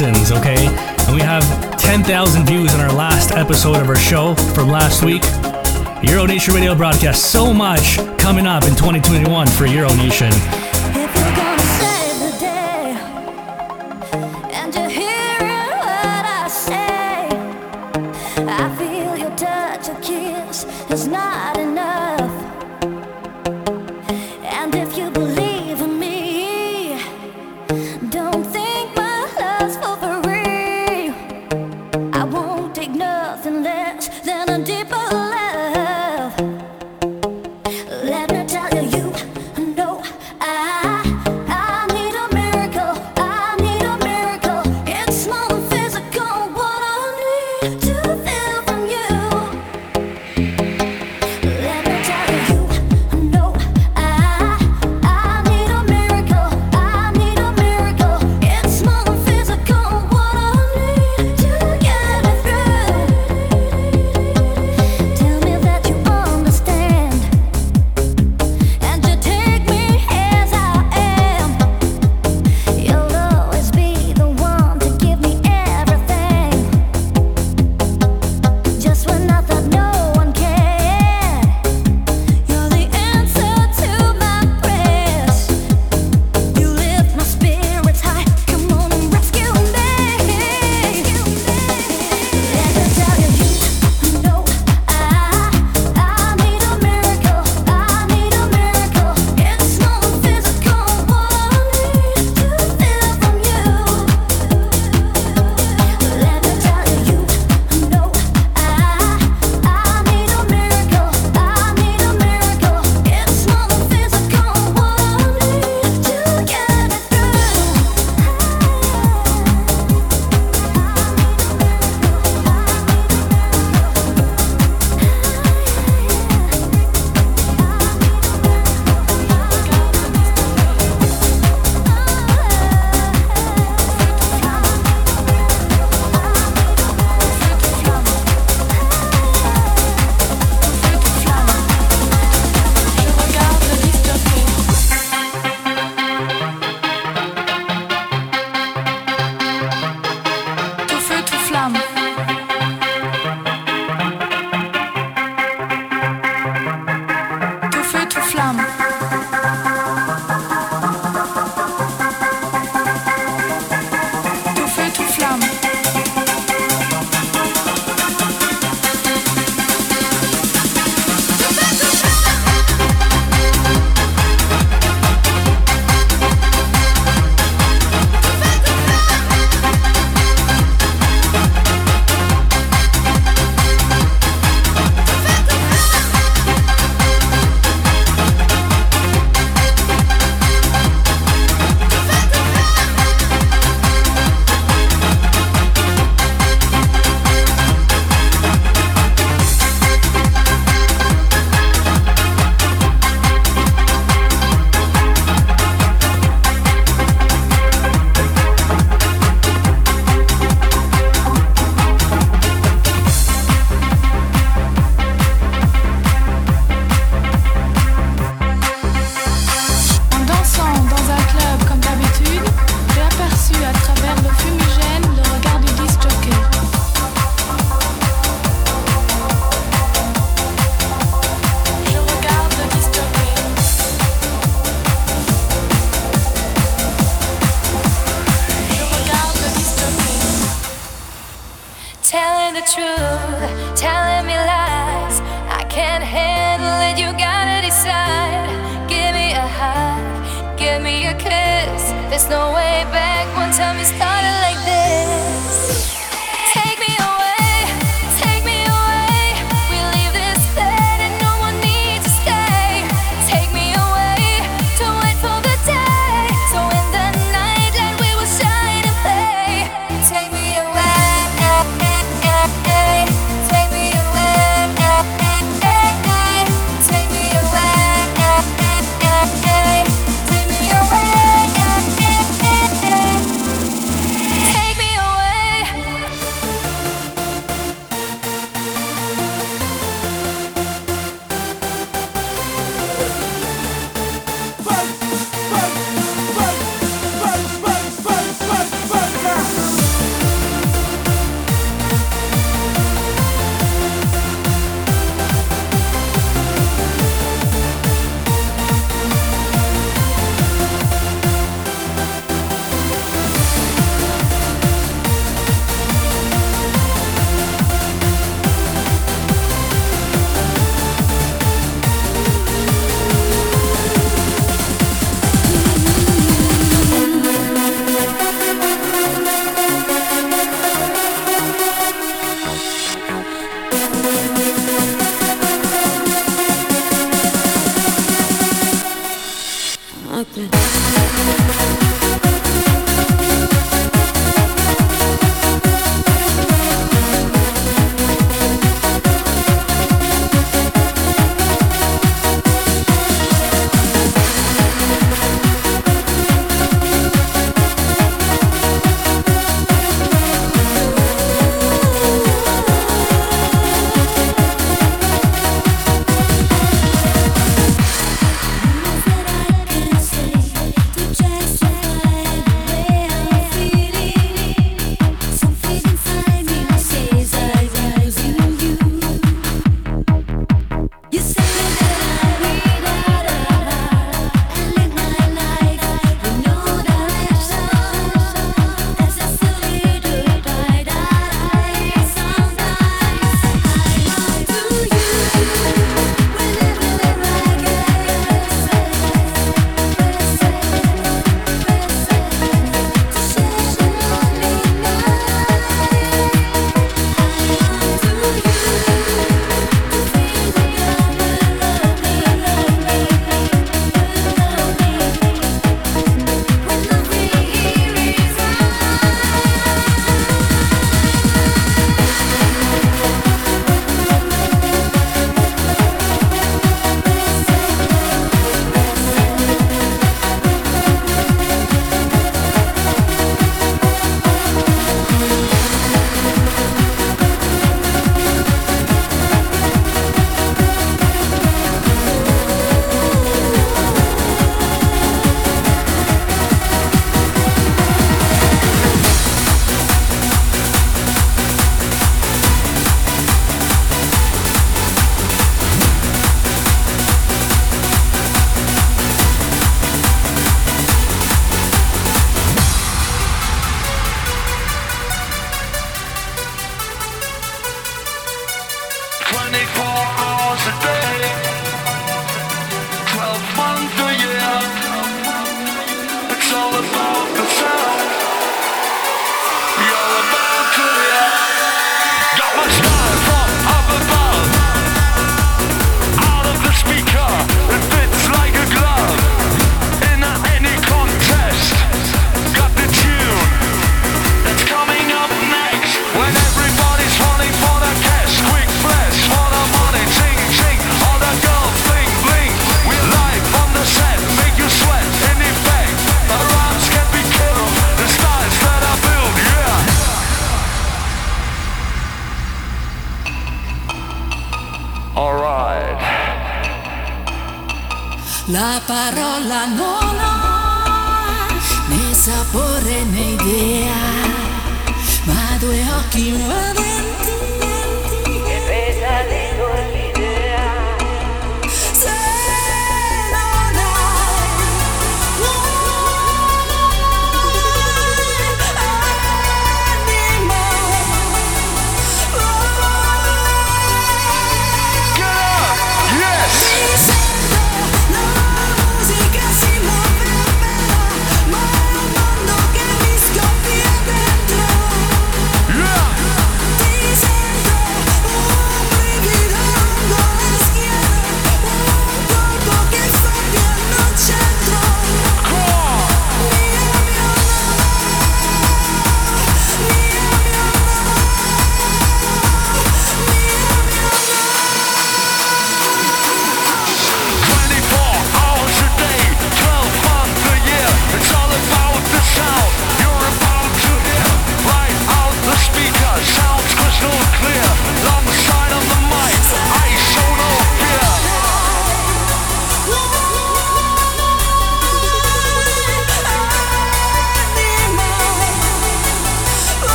listens, okay? And we have 10,000 views on our last episode of our show from last week. Euro Nation Radio broadcast. So much coming up in 2021 for Euro Nation. There's no way back. One time it started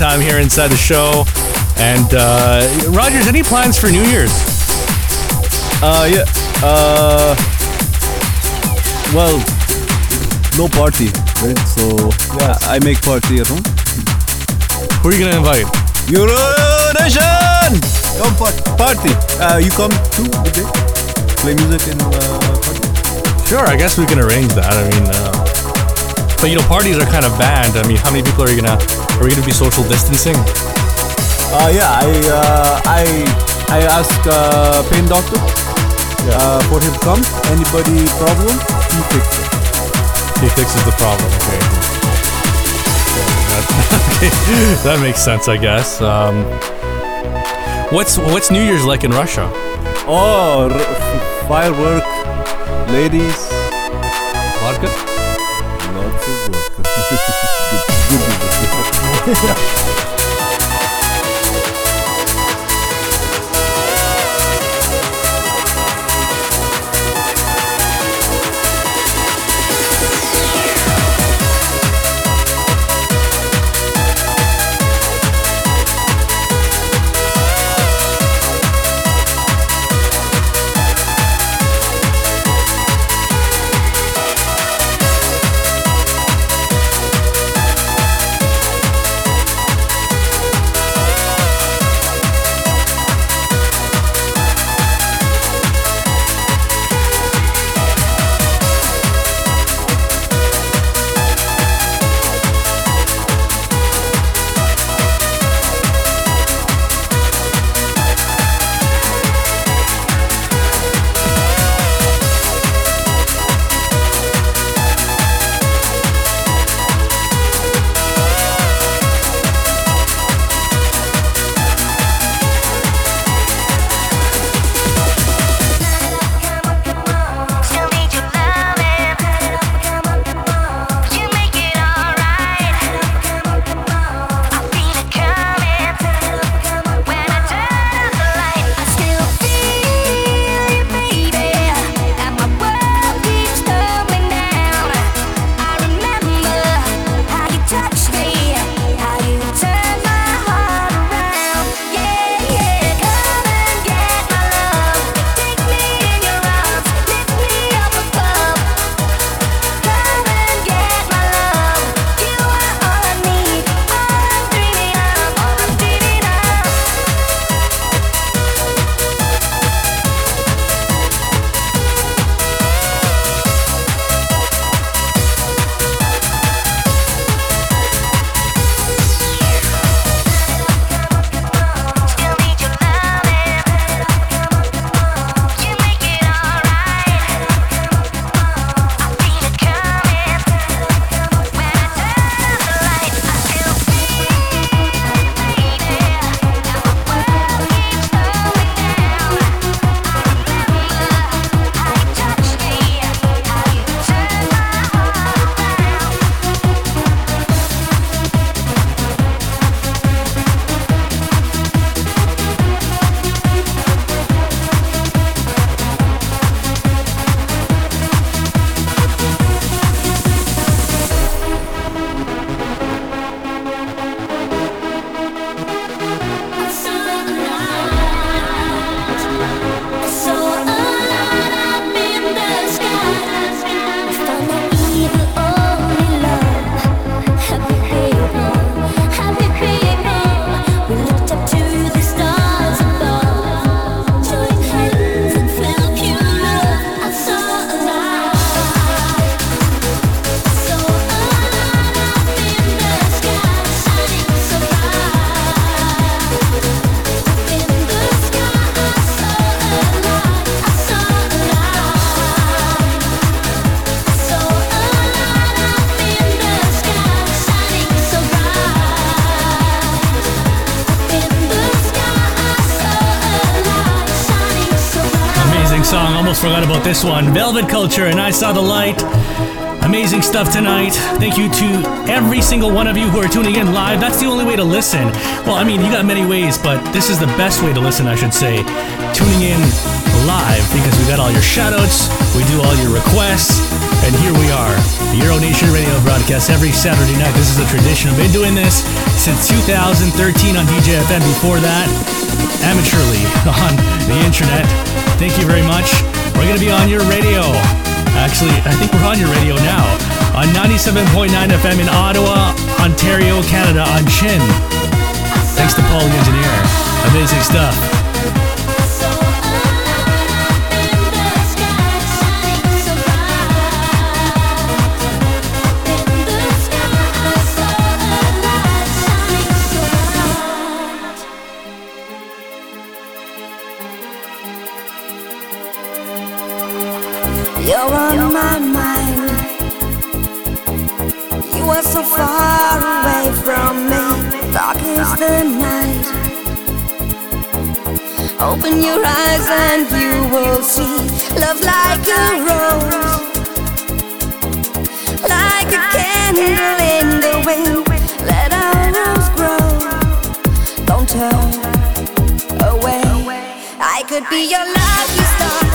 time here inside the show. And uh, Rogers, any plans for New Year's? Uh, yeah. Uh, well, no party, right? So yeah, I make party at home. Who are you gonna invite? Euronation! Come party. Party. Uh, you come too, DJ? Play music and uh, party. Sure, I guess we can arrange that. I mean, uh, but you know, parties are kind of banned. I mean, how many people are you gonna? Are we gonna be social distancing? Uh, yeah, I uh, I I ask uh, pain doctor uh, for him to come. Anybody problem? He fixes. He fixes the problem. Okay. That, that makes sense, I guess. Um, what's what's New Year's like in Russia? Oh, r- firework, ladies, 谢 谢 this one Velvet Culture and I Saw the Light. Amazing stuff tonight. Thank you to every single one of you who are tuning in live. That's the only way to listen. Well, I mean, you got many ways, but this is the best way to listen, I should say. Tuning in live because we got all your shoutouts, we do all your requests, and here we are. Euro Nation radio broadcast every Saturday night. This is a tradition. I've been doing this since 2013 on DJFM. Before that, amateurly on the internet. Thank you very much. We're going to be on your radio. Actually, I think we're on your radio now on 97.9 FM in Ottawa, Ontario, Canada on Chin. Thanks to Paul the Engineer. Amazing stuff. Open your eyes and you will see love like a rose, like a candle in the wind. Let our rose grow. Don't turn away. I could be your lucky star.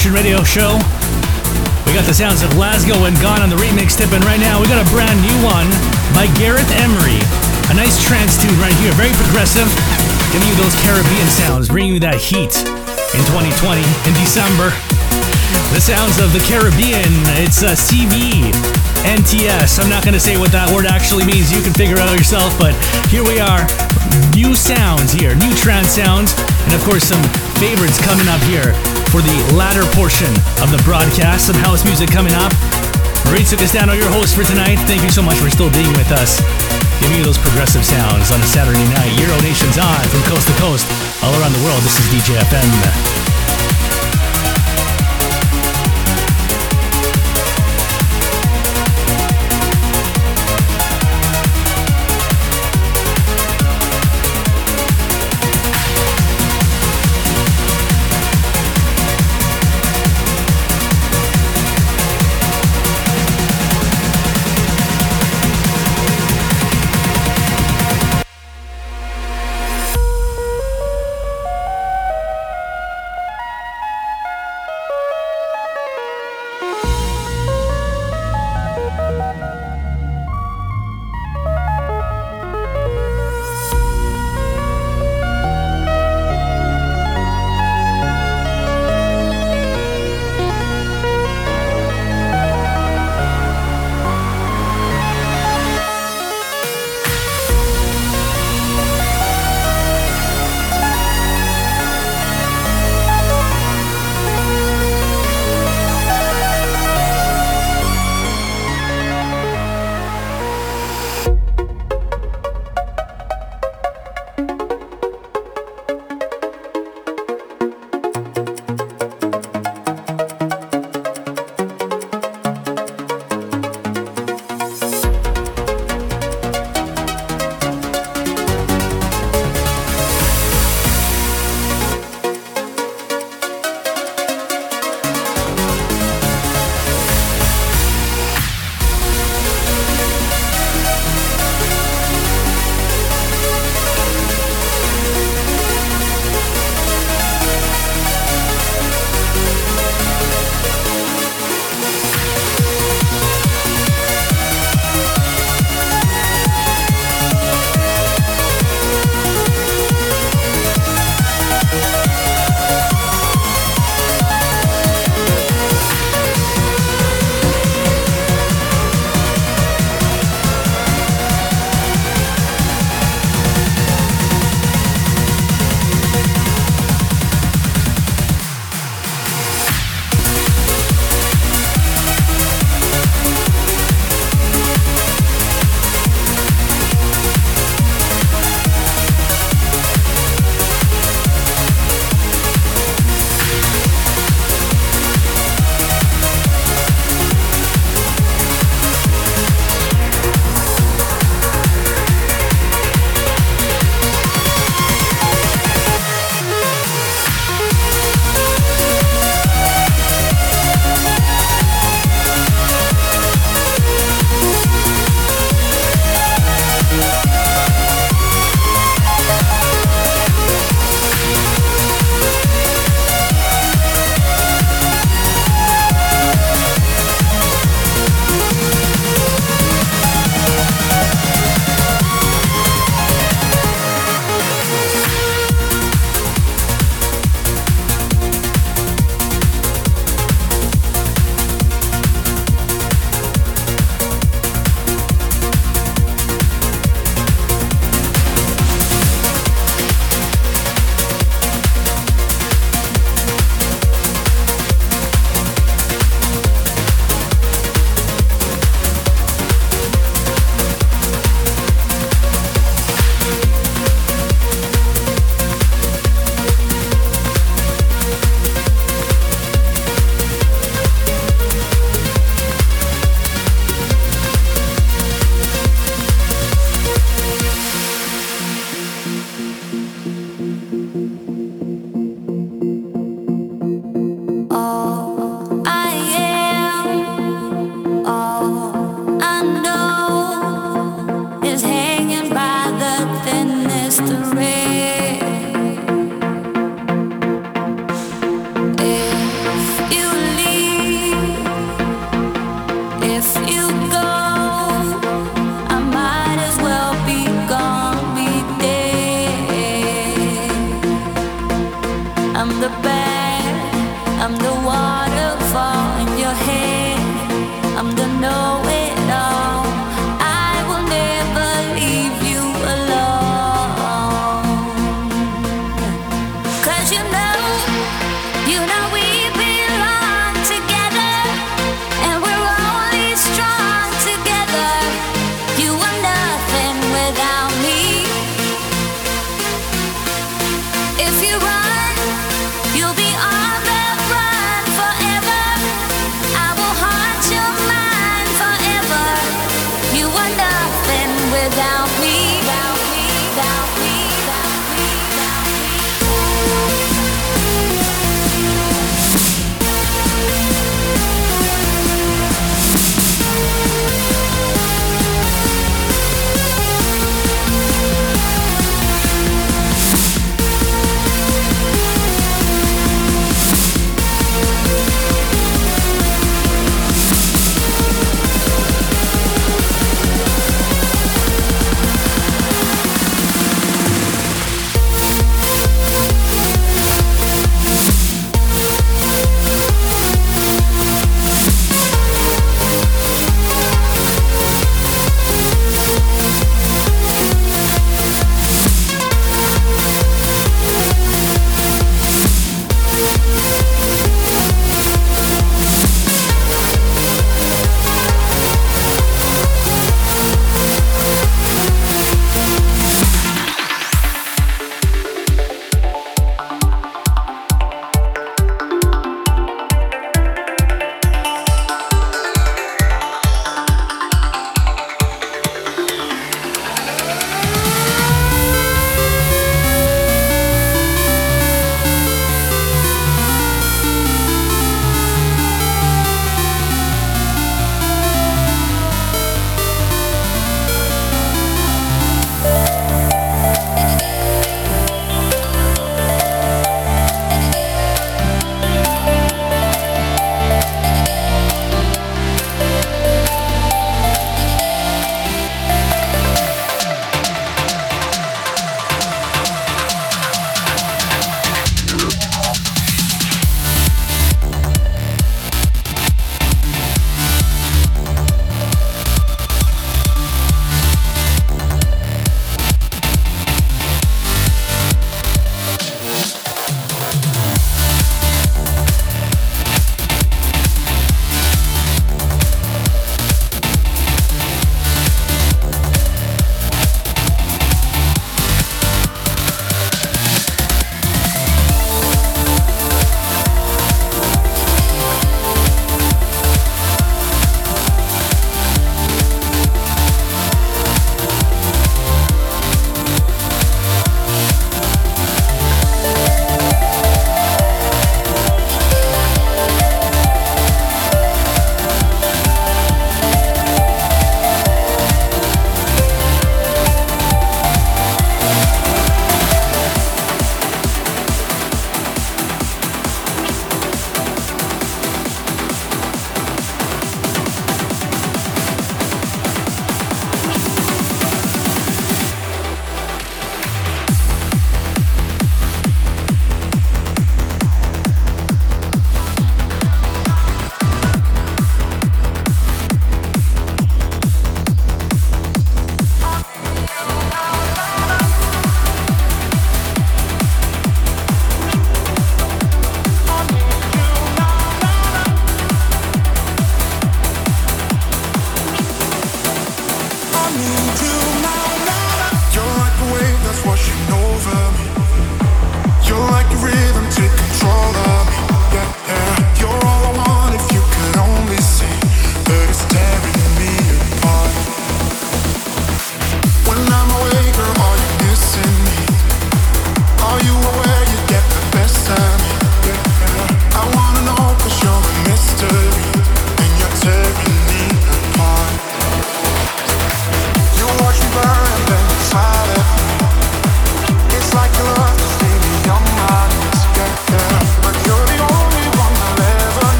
Nation Radio Show. We got the sounds of Lasgo and Gone on the remix tip, and right now we got a brand new one by Gareth Emery. A nice trance tune right here, very progressive, giving you those Caribbean sounds, bringing you that heat in 2020 in December. The sounds of the Caribbean. It's uh, a CV NTS. I'm not going to say what that word actually means. You can figure it out yourself. But here we are. New sounds here, new trance sounds, and of course some favorites coming up here for the latter portion of the broadcast. Some house music coming up. Mauricio Cassano, your host for tonight. Thank you so much for still being with us. Giving you those progressive sounds on a Saturday night. Euro Nation's on from coast to coast, all around the world. This is DJ FM.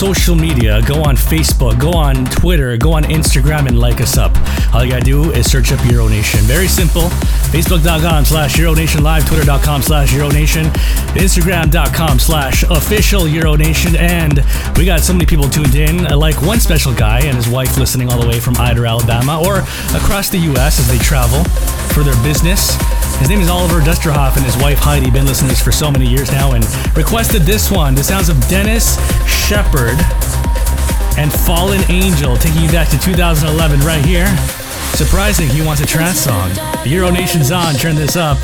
Social media, go on Facebook, go on Twitter, go on Instagram, and like us up. All you gotta do is search up Euro Nation. Very simple. Facebook.com slash Euro Nation Live, Twitter.com slash Euronation, Instagram.com slash official Euro Nation. And we got so many people tuned in, like one special guy and his wife listening all the way from Ider, Alabama, or across the U.S. as they travel for their business. His name is Oliver Dusterhoff and his wife Heidi. Been this for so many years now and requested this one. The sounds of Dennis Sheperd and Fallen Angel, taking you back to 2011 right here. Surprising, he wants a trance song. Euro Nation's on. Turn this up.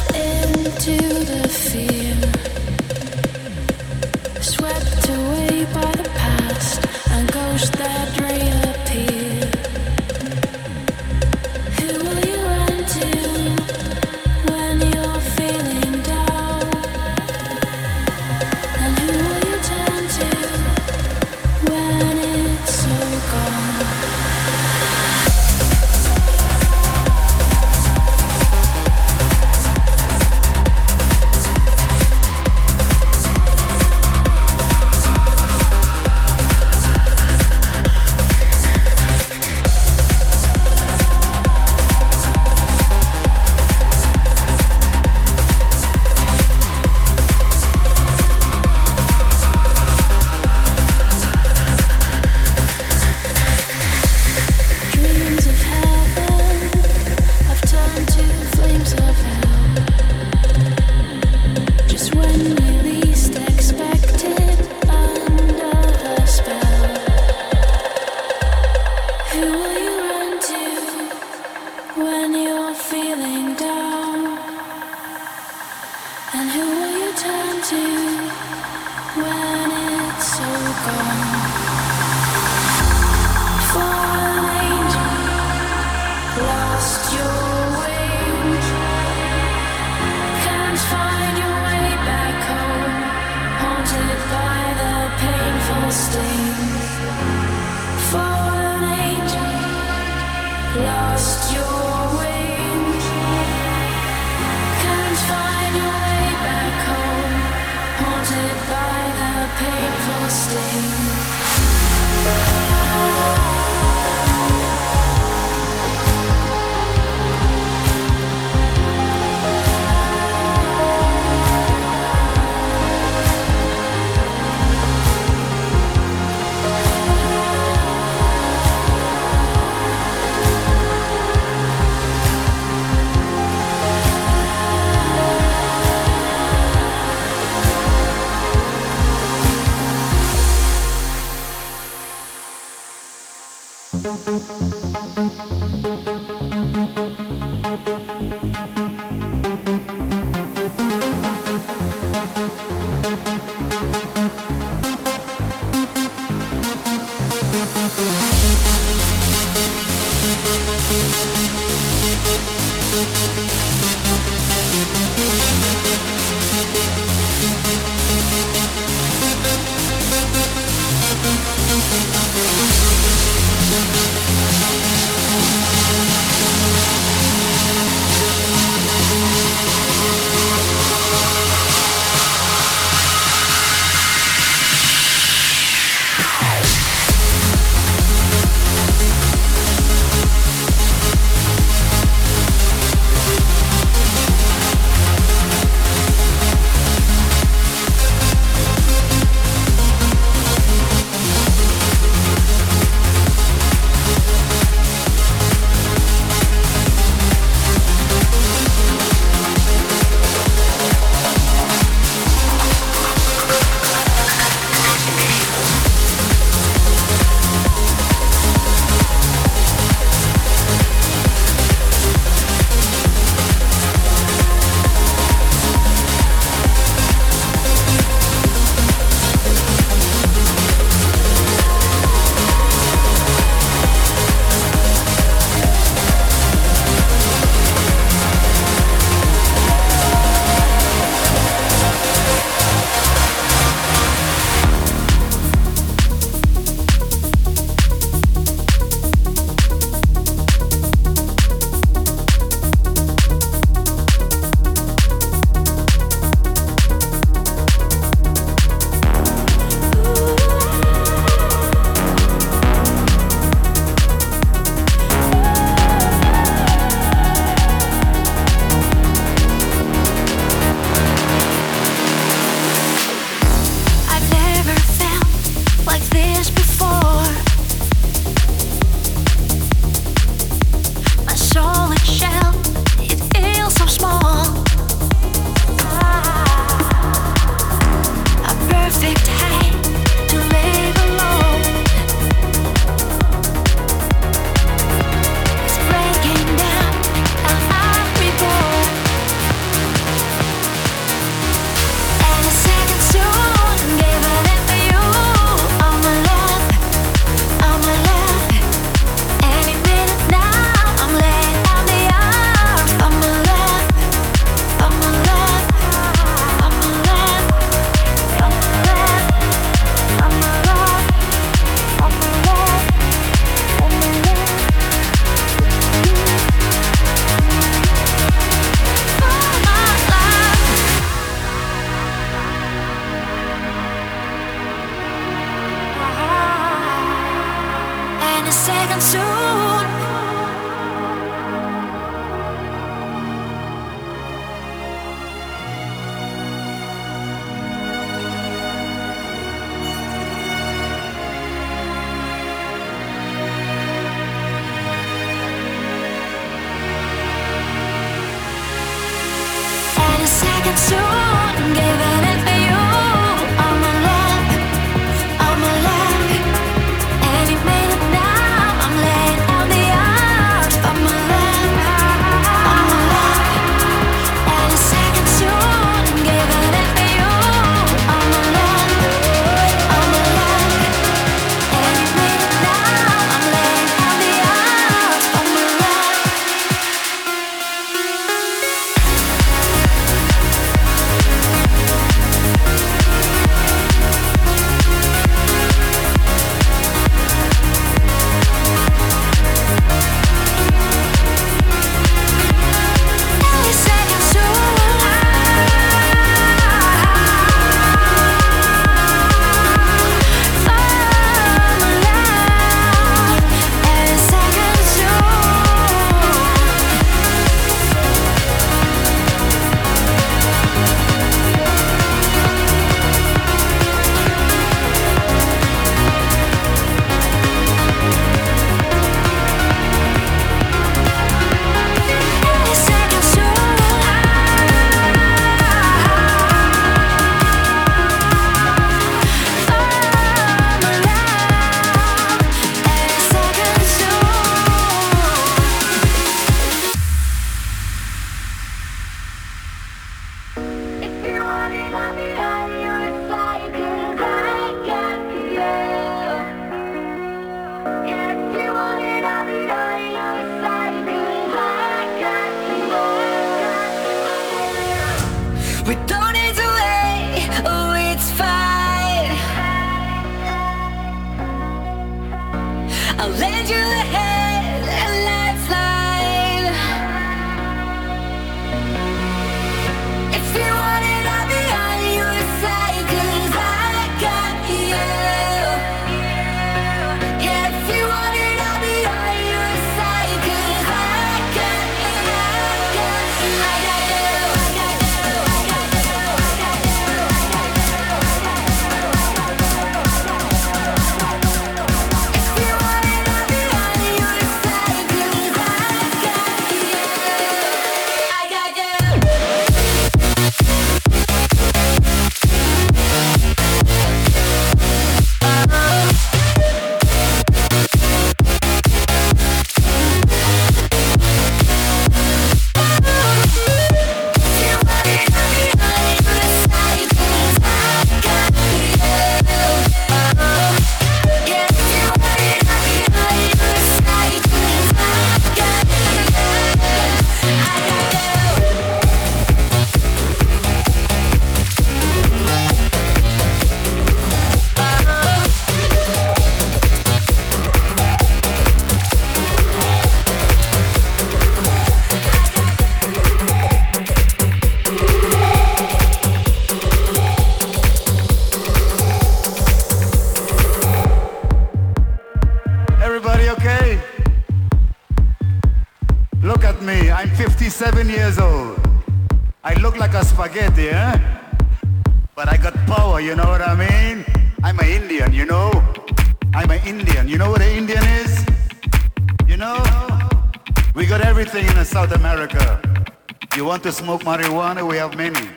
marijuana, we have many.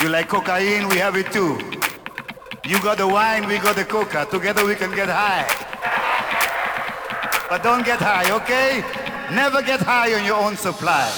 You like cocaine, we have it too. You got the wine, we got the coca. Together we can get high. But don't get high, okay? Never get high on your own supply.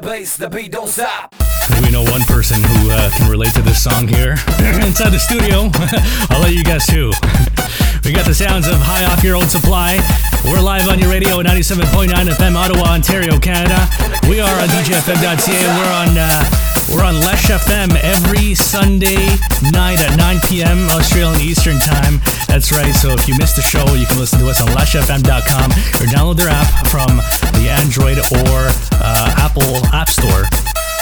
the bass, the beat don't stop. We know one person who uh, can relate to this song here inside the studio. I'll let you guess who. we got the sounds of High Off Your Old Supply. We're live on your radio at 97.9 FM, Ottawa, Ontario, Canada. We are on DJFM.ca. We're on. Uh, we're on Lesh FM every Sunday night at 9 p.m. Australian Eastern Time. That's right. So if you missed the show, you can listen to us on leshfm.com or download their app from the Android or uh, Apple App Store.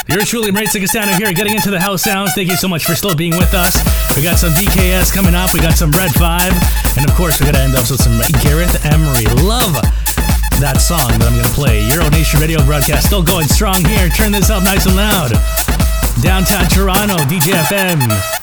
You're truly Mauricio Cassano here, getting into the house sounds. Thank you so much for still being with us. We got some DKS coming up. We got some Red 5. And of course, we're going to end up with some Gareth Emery. Love that song that I'm going to play. Euro Nation radio broadcast still going strong here. Turn this up nice and loud. Downtown Toronto, DJFM.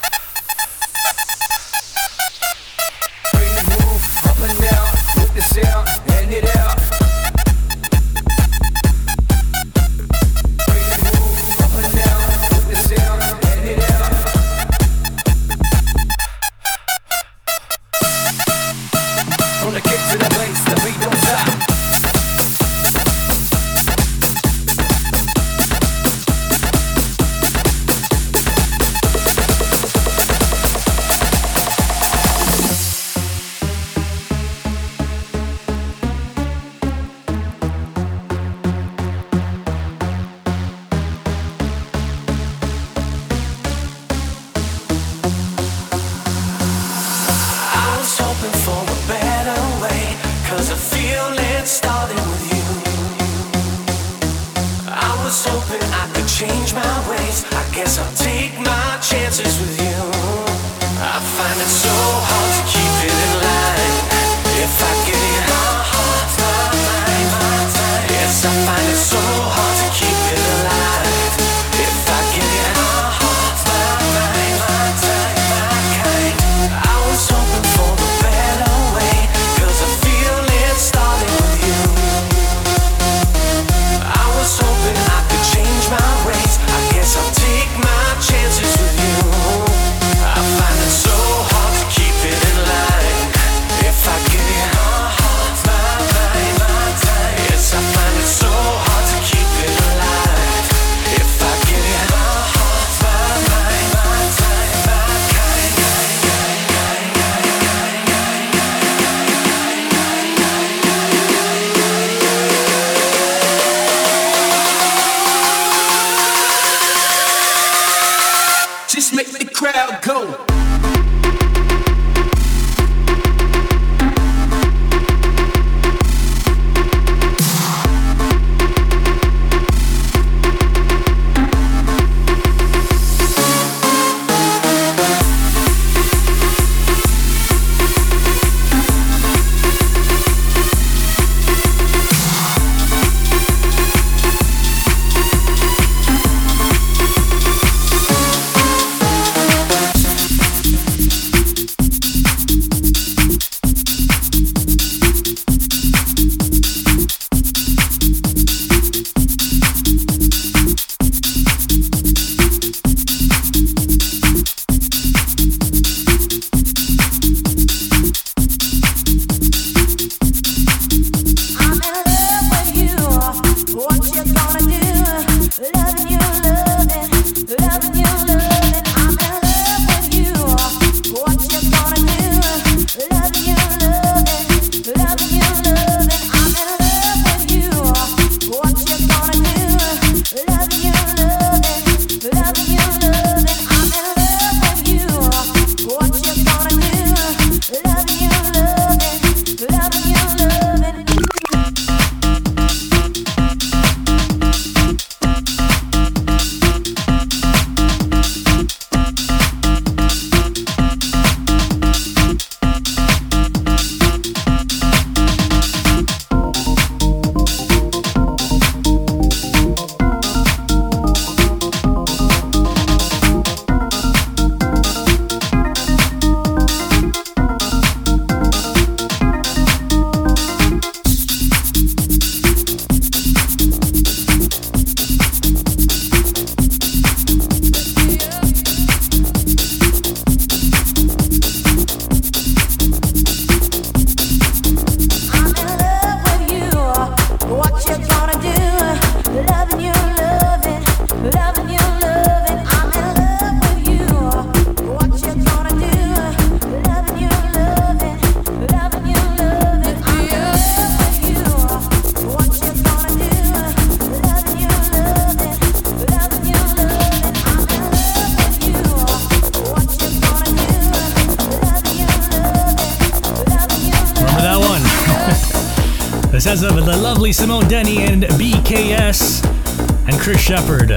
Shepard,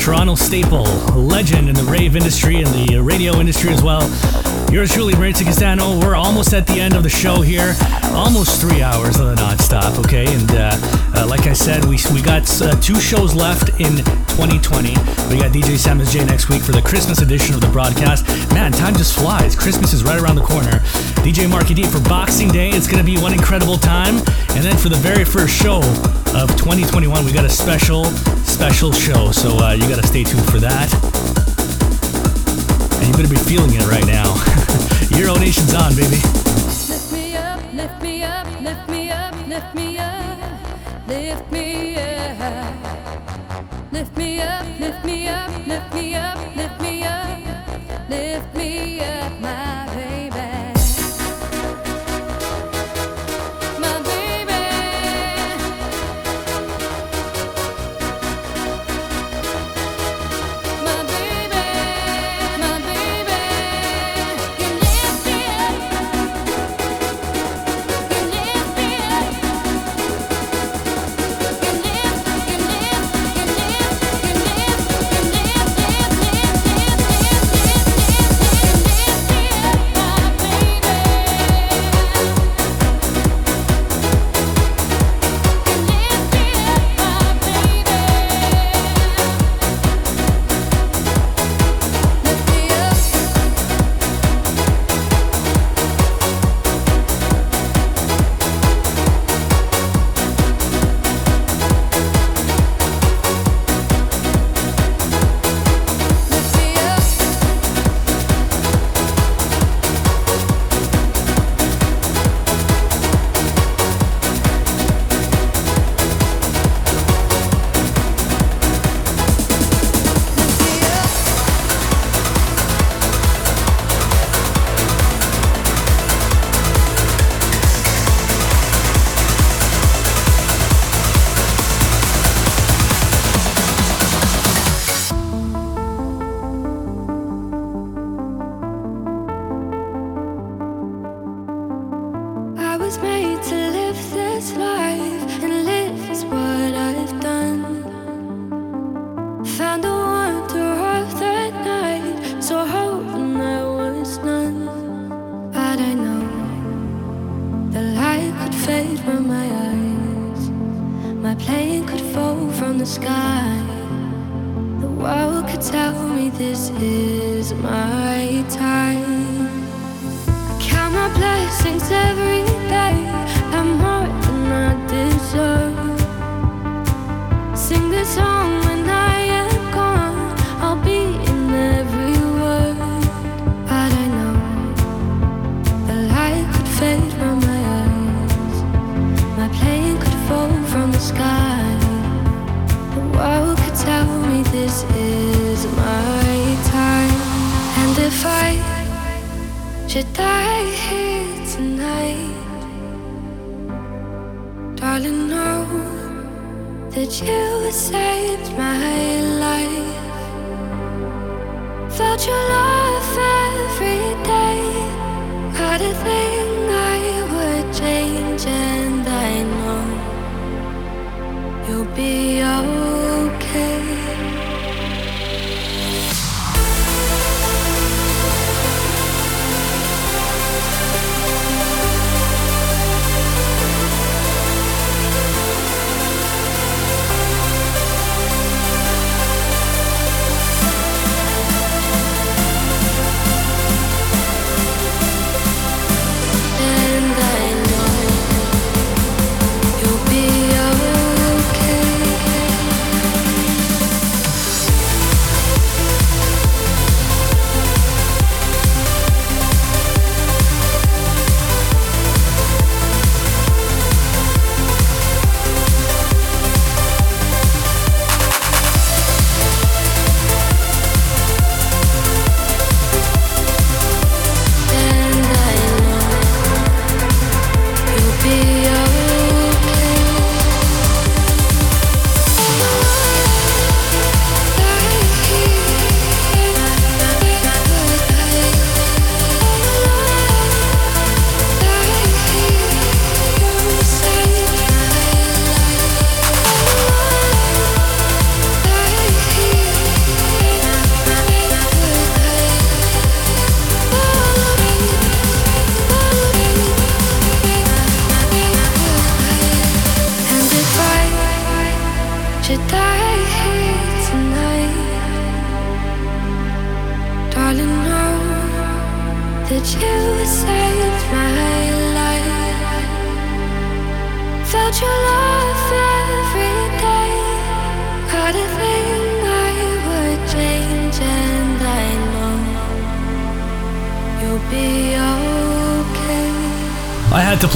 Toronto staple, legend in the rave industry and the radio industry as well. Yours truly, Mauricio Cassano. We're almost at the end of the show here. Almost three hours of the nonstop, okay? And uh, uh, like I said, we, we got uh, two shows left in 2020. We got DJ Samus J next week for the Christmas edition of the broadcast. Man, time just flies. Christmas is right around the corner. DJ Marky D for Boxing Day. It's going to be one incredible time. And then for the very first show of 2021, we got a special, special show. So uh, you got to stay tuned for that. And you better be feeling it right now. Euro Nation's on, baby.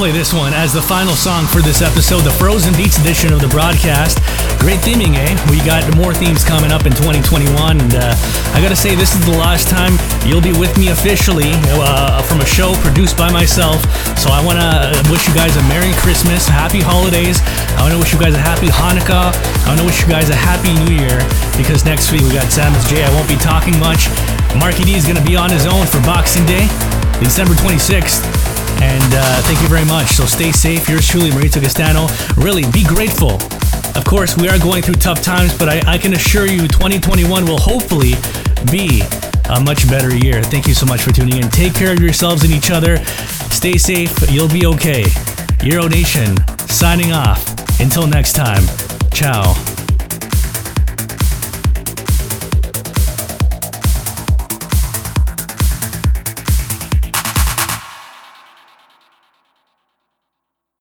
Play this one as the final song for this episode, the Frozen Beats edition of the broadcast. Great theming, eh? We got more themes coming up in 2021, and uh, I gotta say, this is the last time you'll be with me officially uh, from a show produced by myself. So I wanna wish you guys a Merry Christmas, Happy Holidays. I wanna wish you guys a Happy Hanukkah. I wanna wish you guys a Happy New Year because next week we got Samus J. I won't be talking much. Marky D is gonna be on his own for Boxing Day, December 26th. And uh, thank you very much. So stay safe. Yours truly, Mauricio Cassano. Really, be grateful. Of course, we are going through tough times, but I, I can assure you 2021 will hopefully be a much better year. Thank you so much for tuning in. Take care of yourselves and each other. Stay safe. You'll be okay. Euro Nation signing off. Until next time, ciao.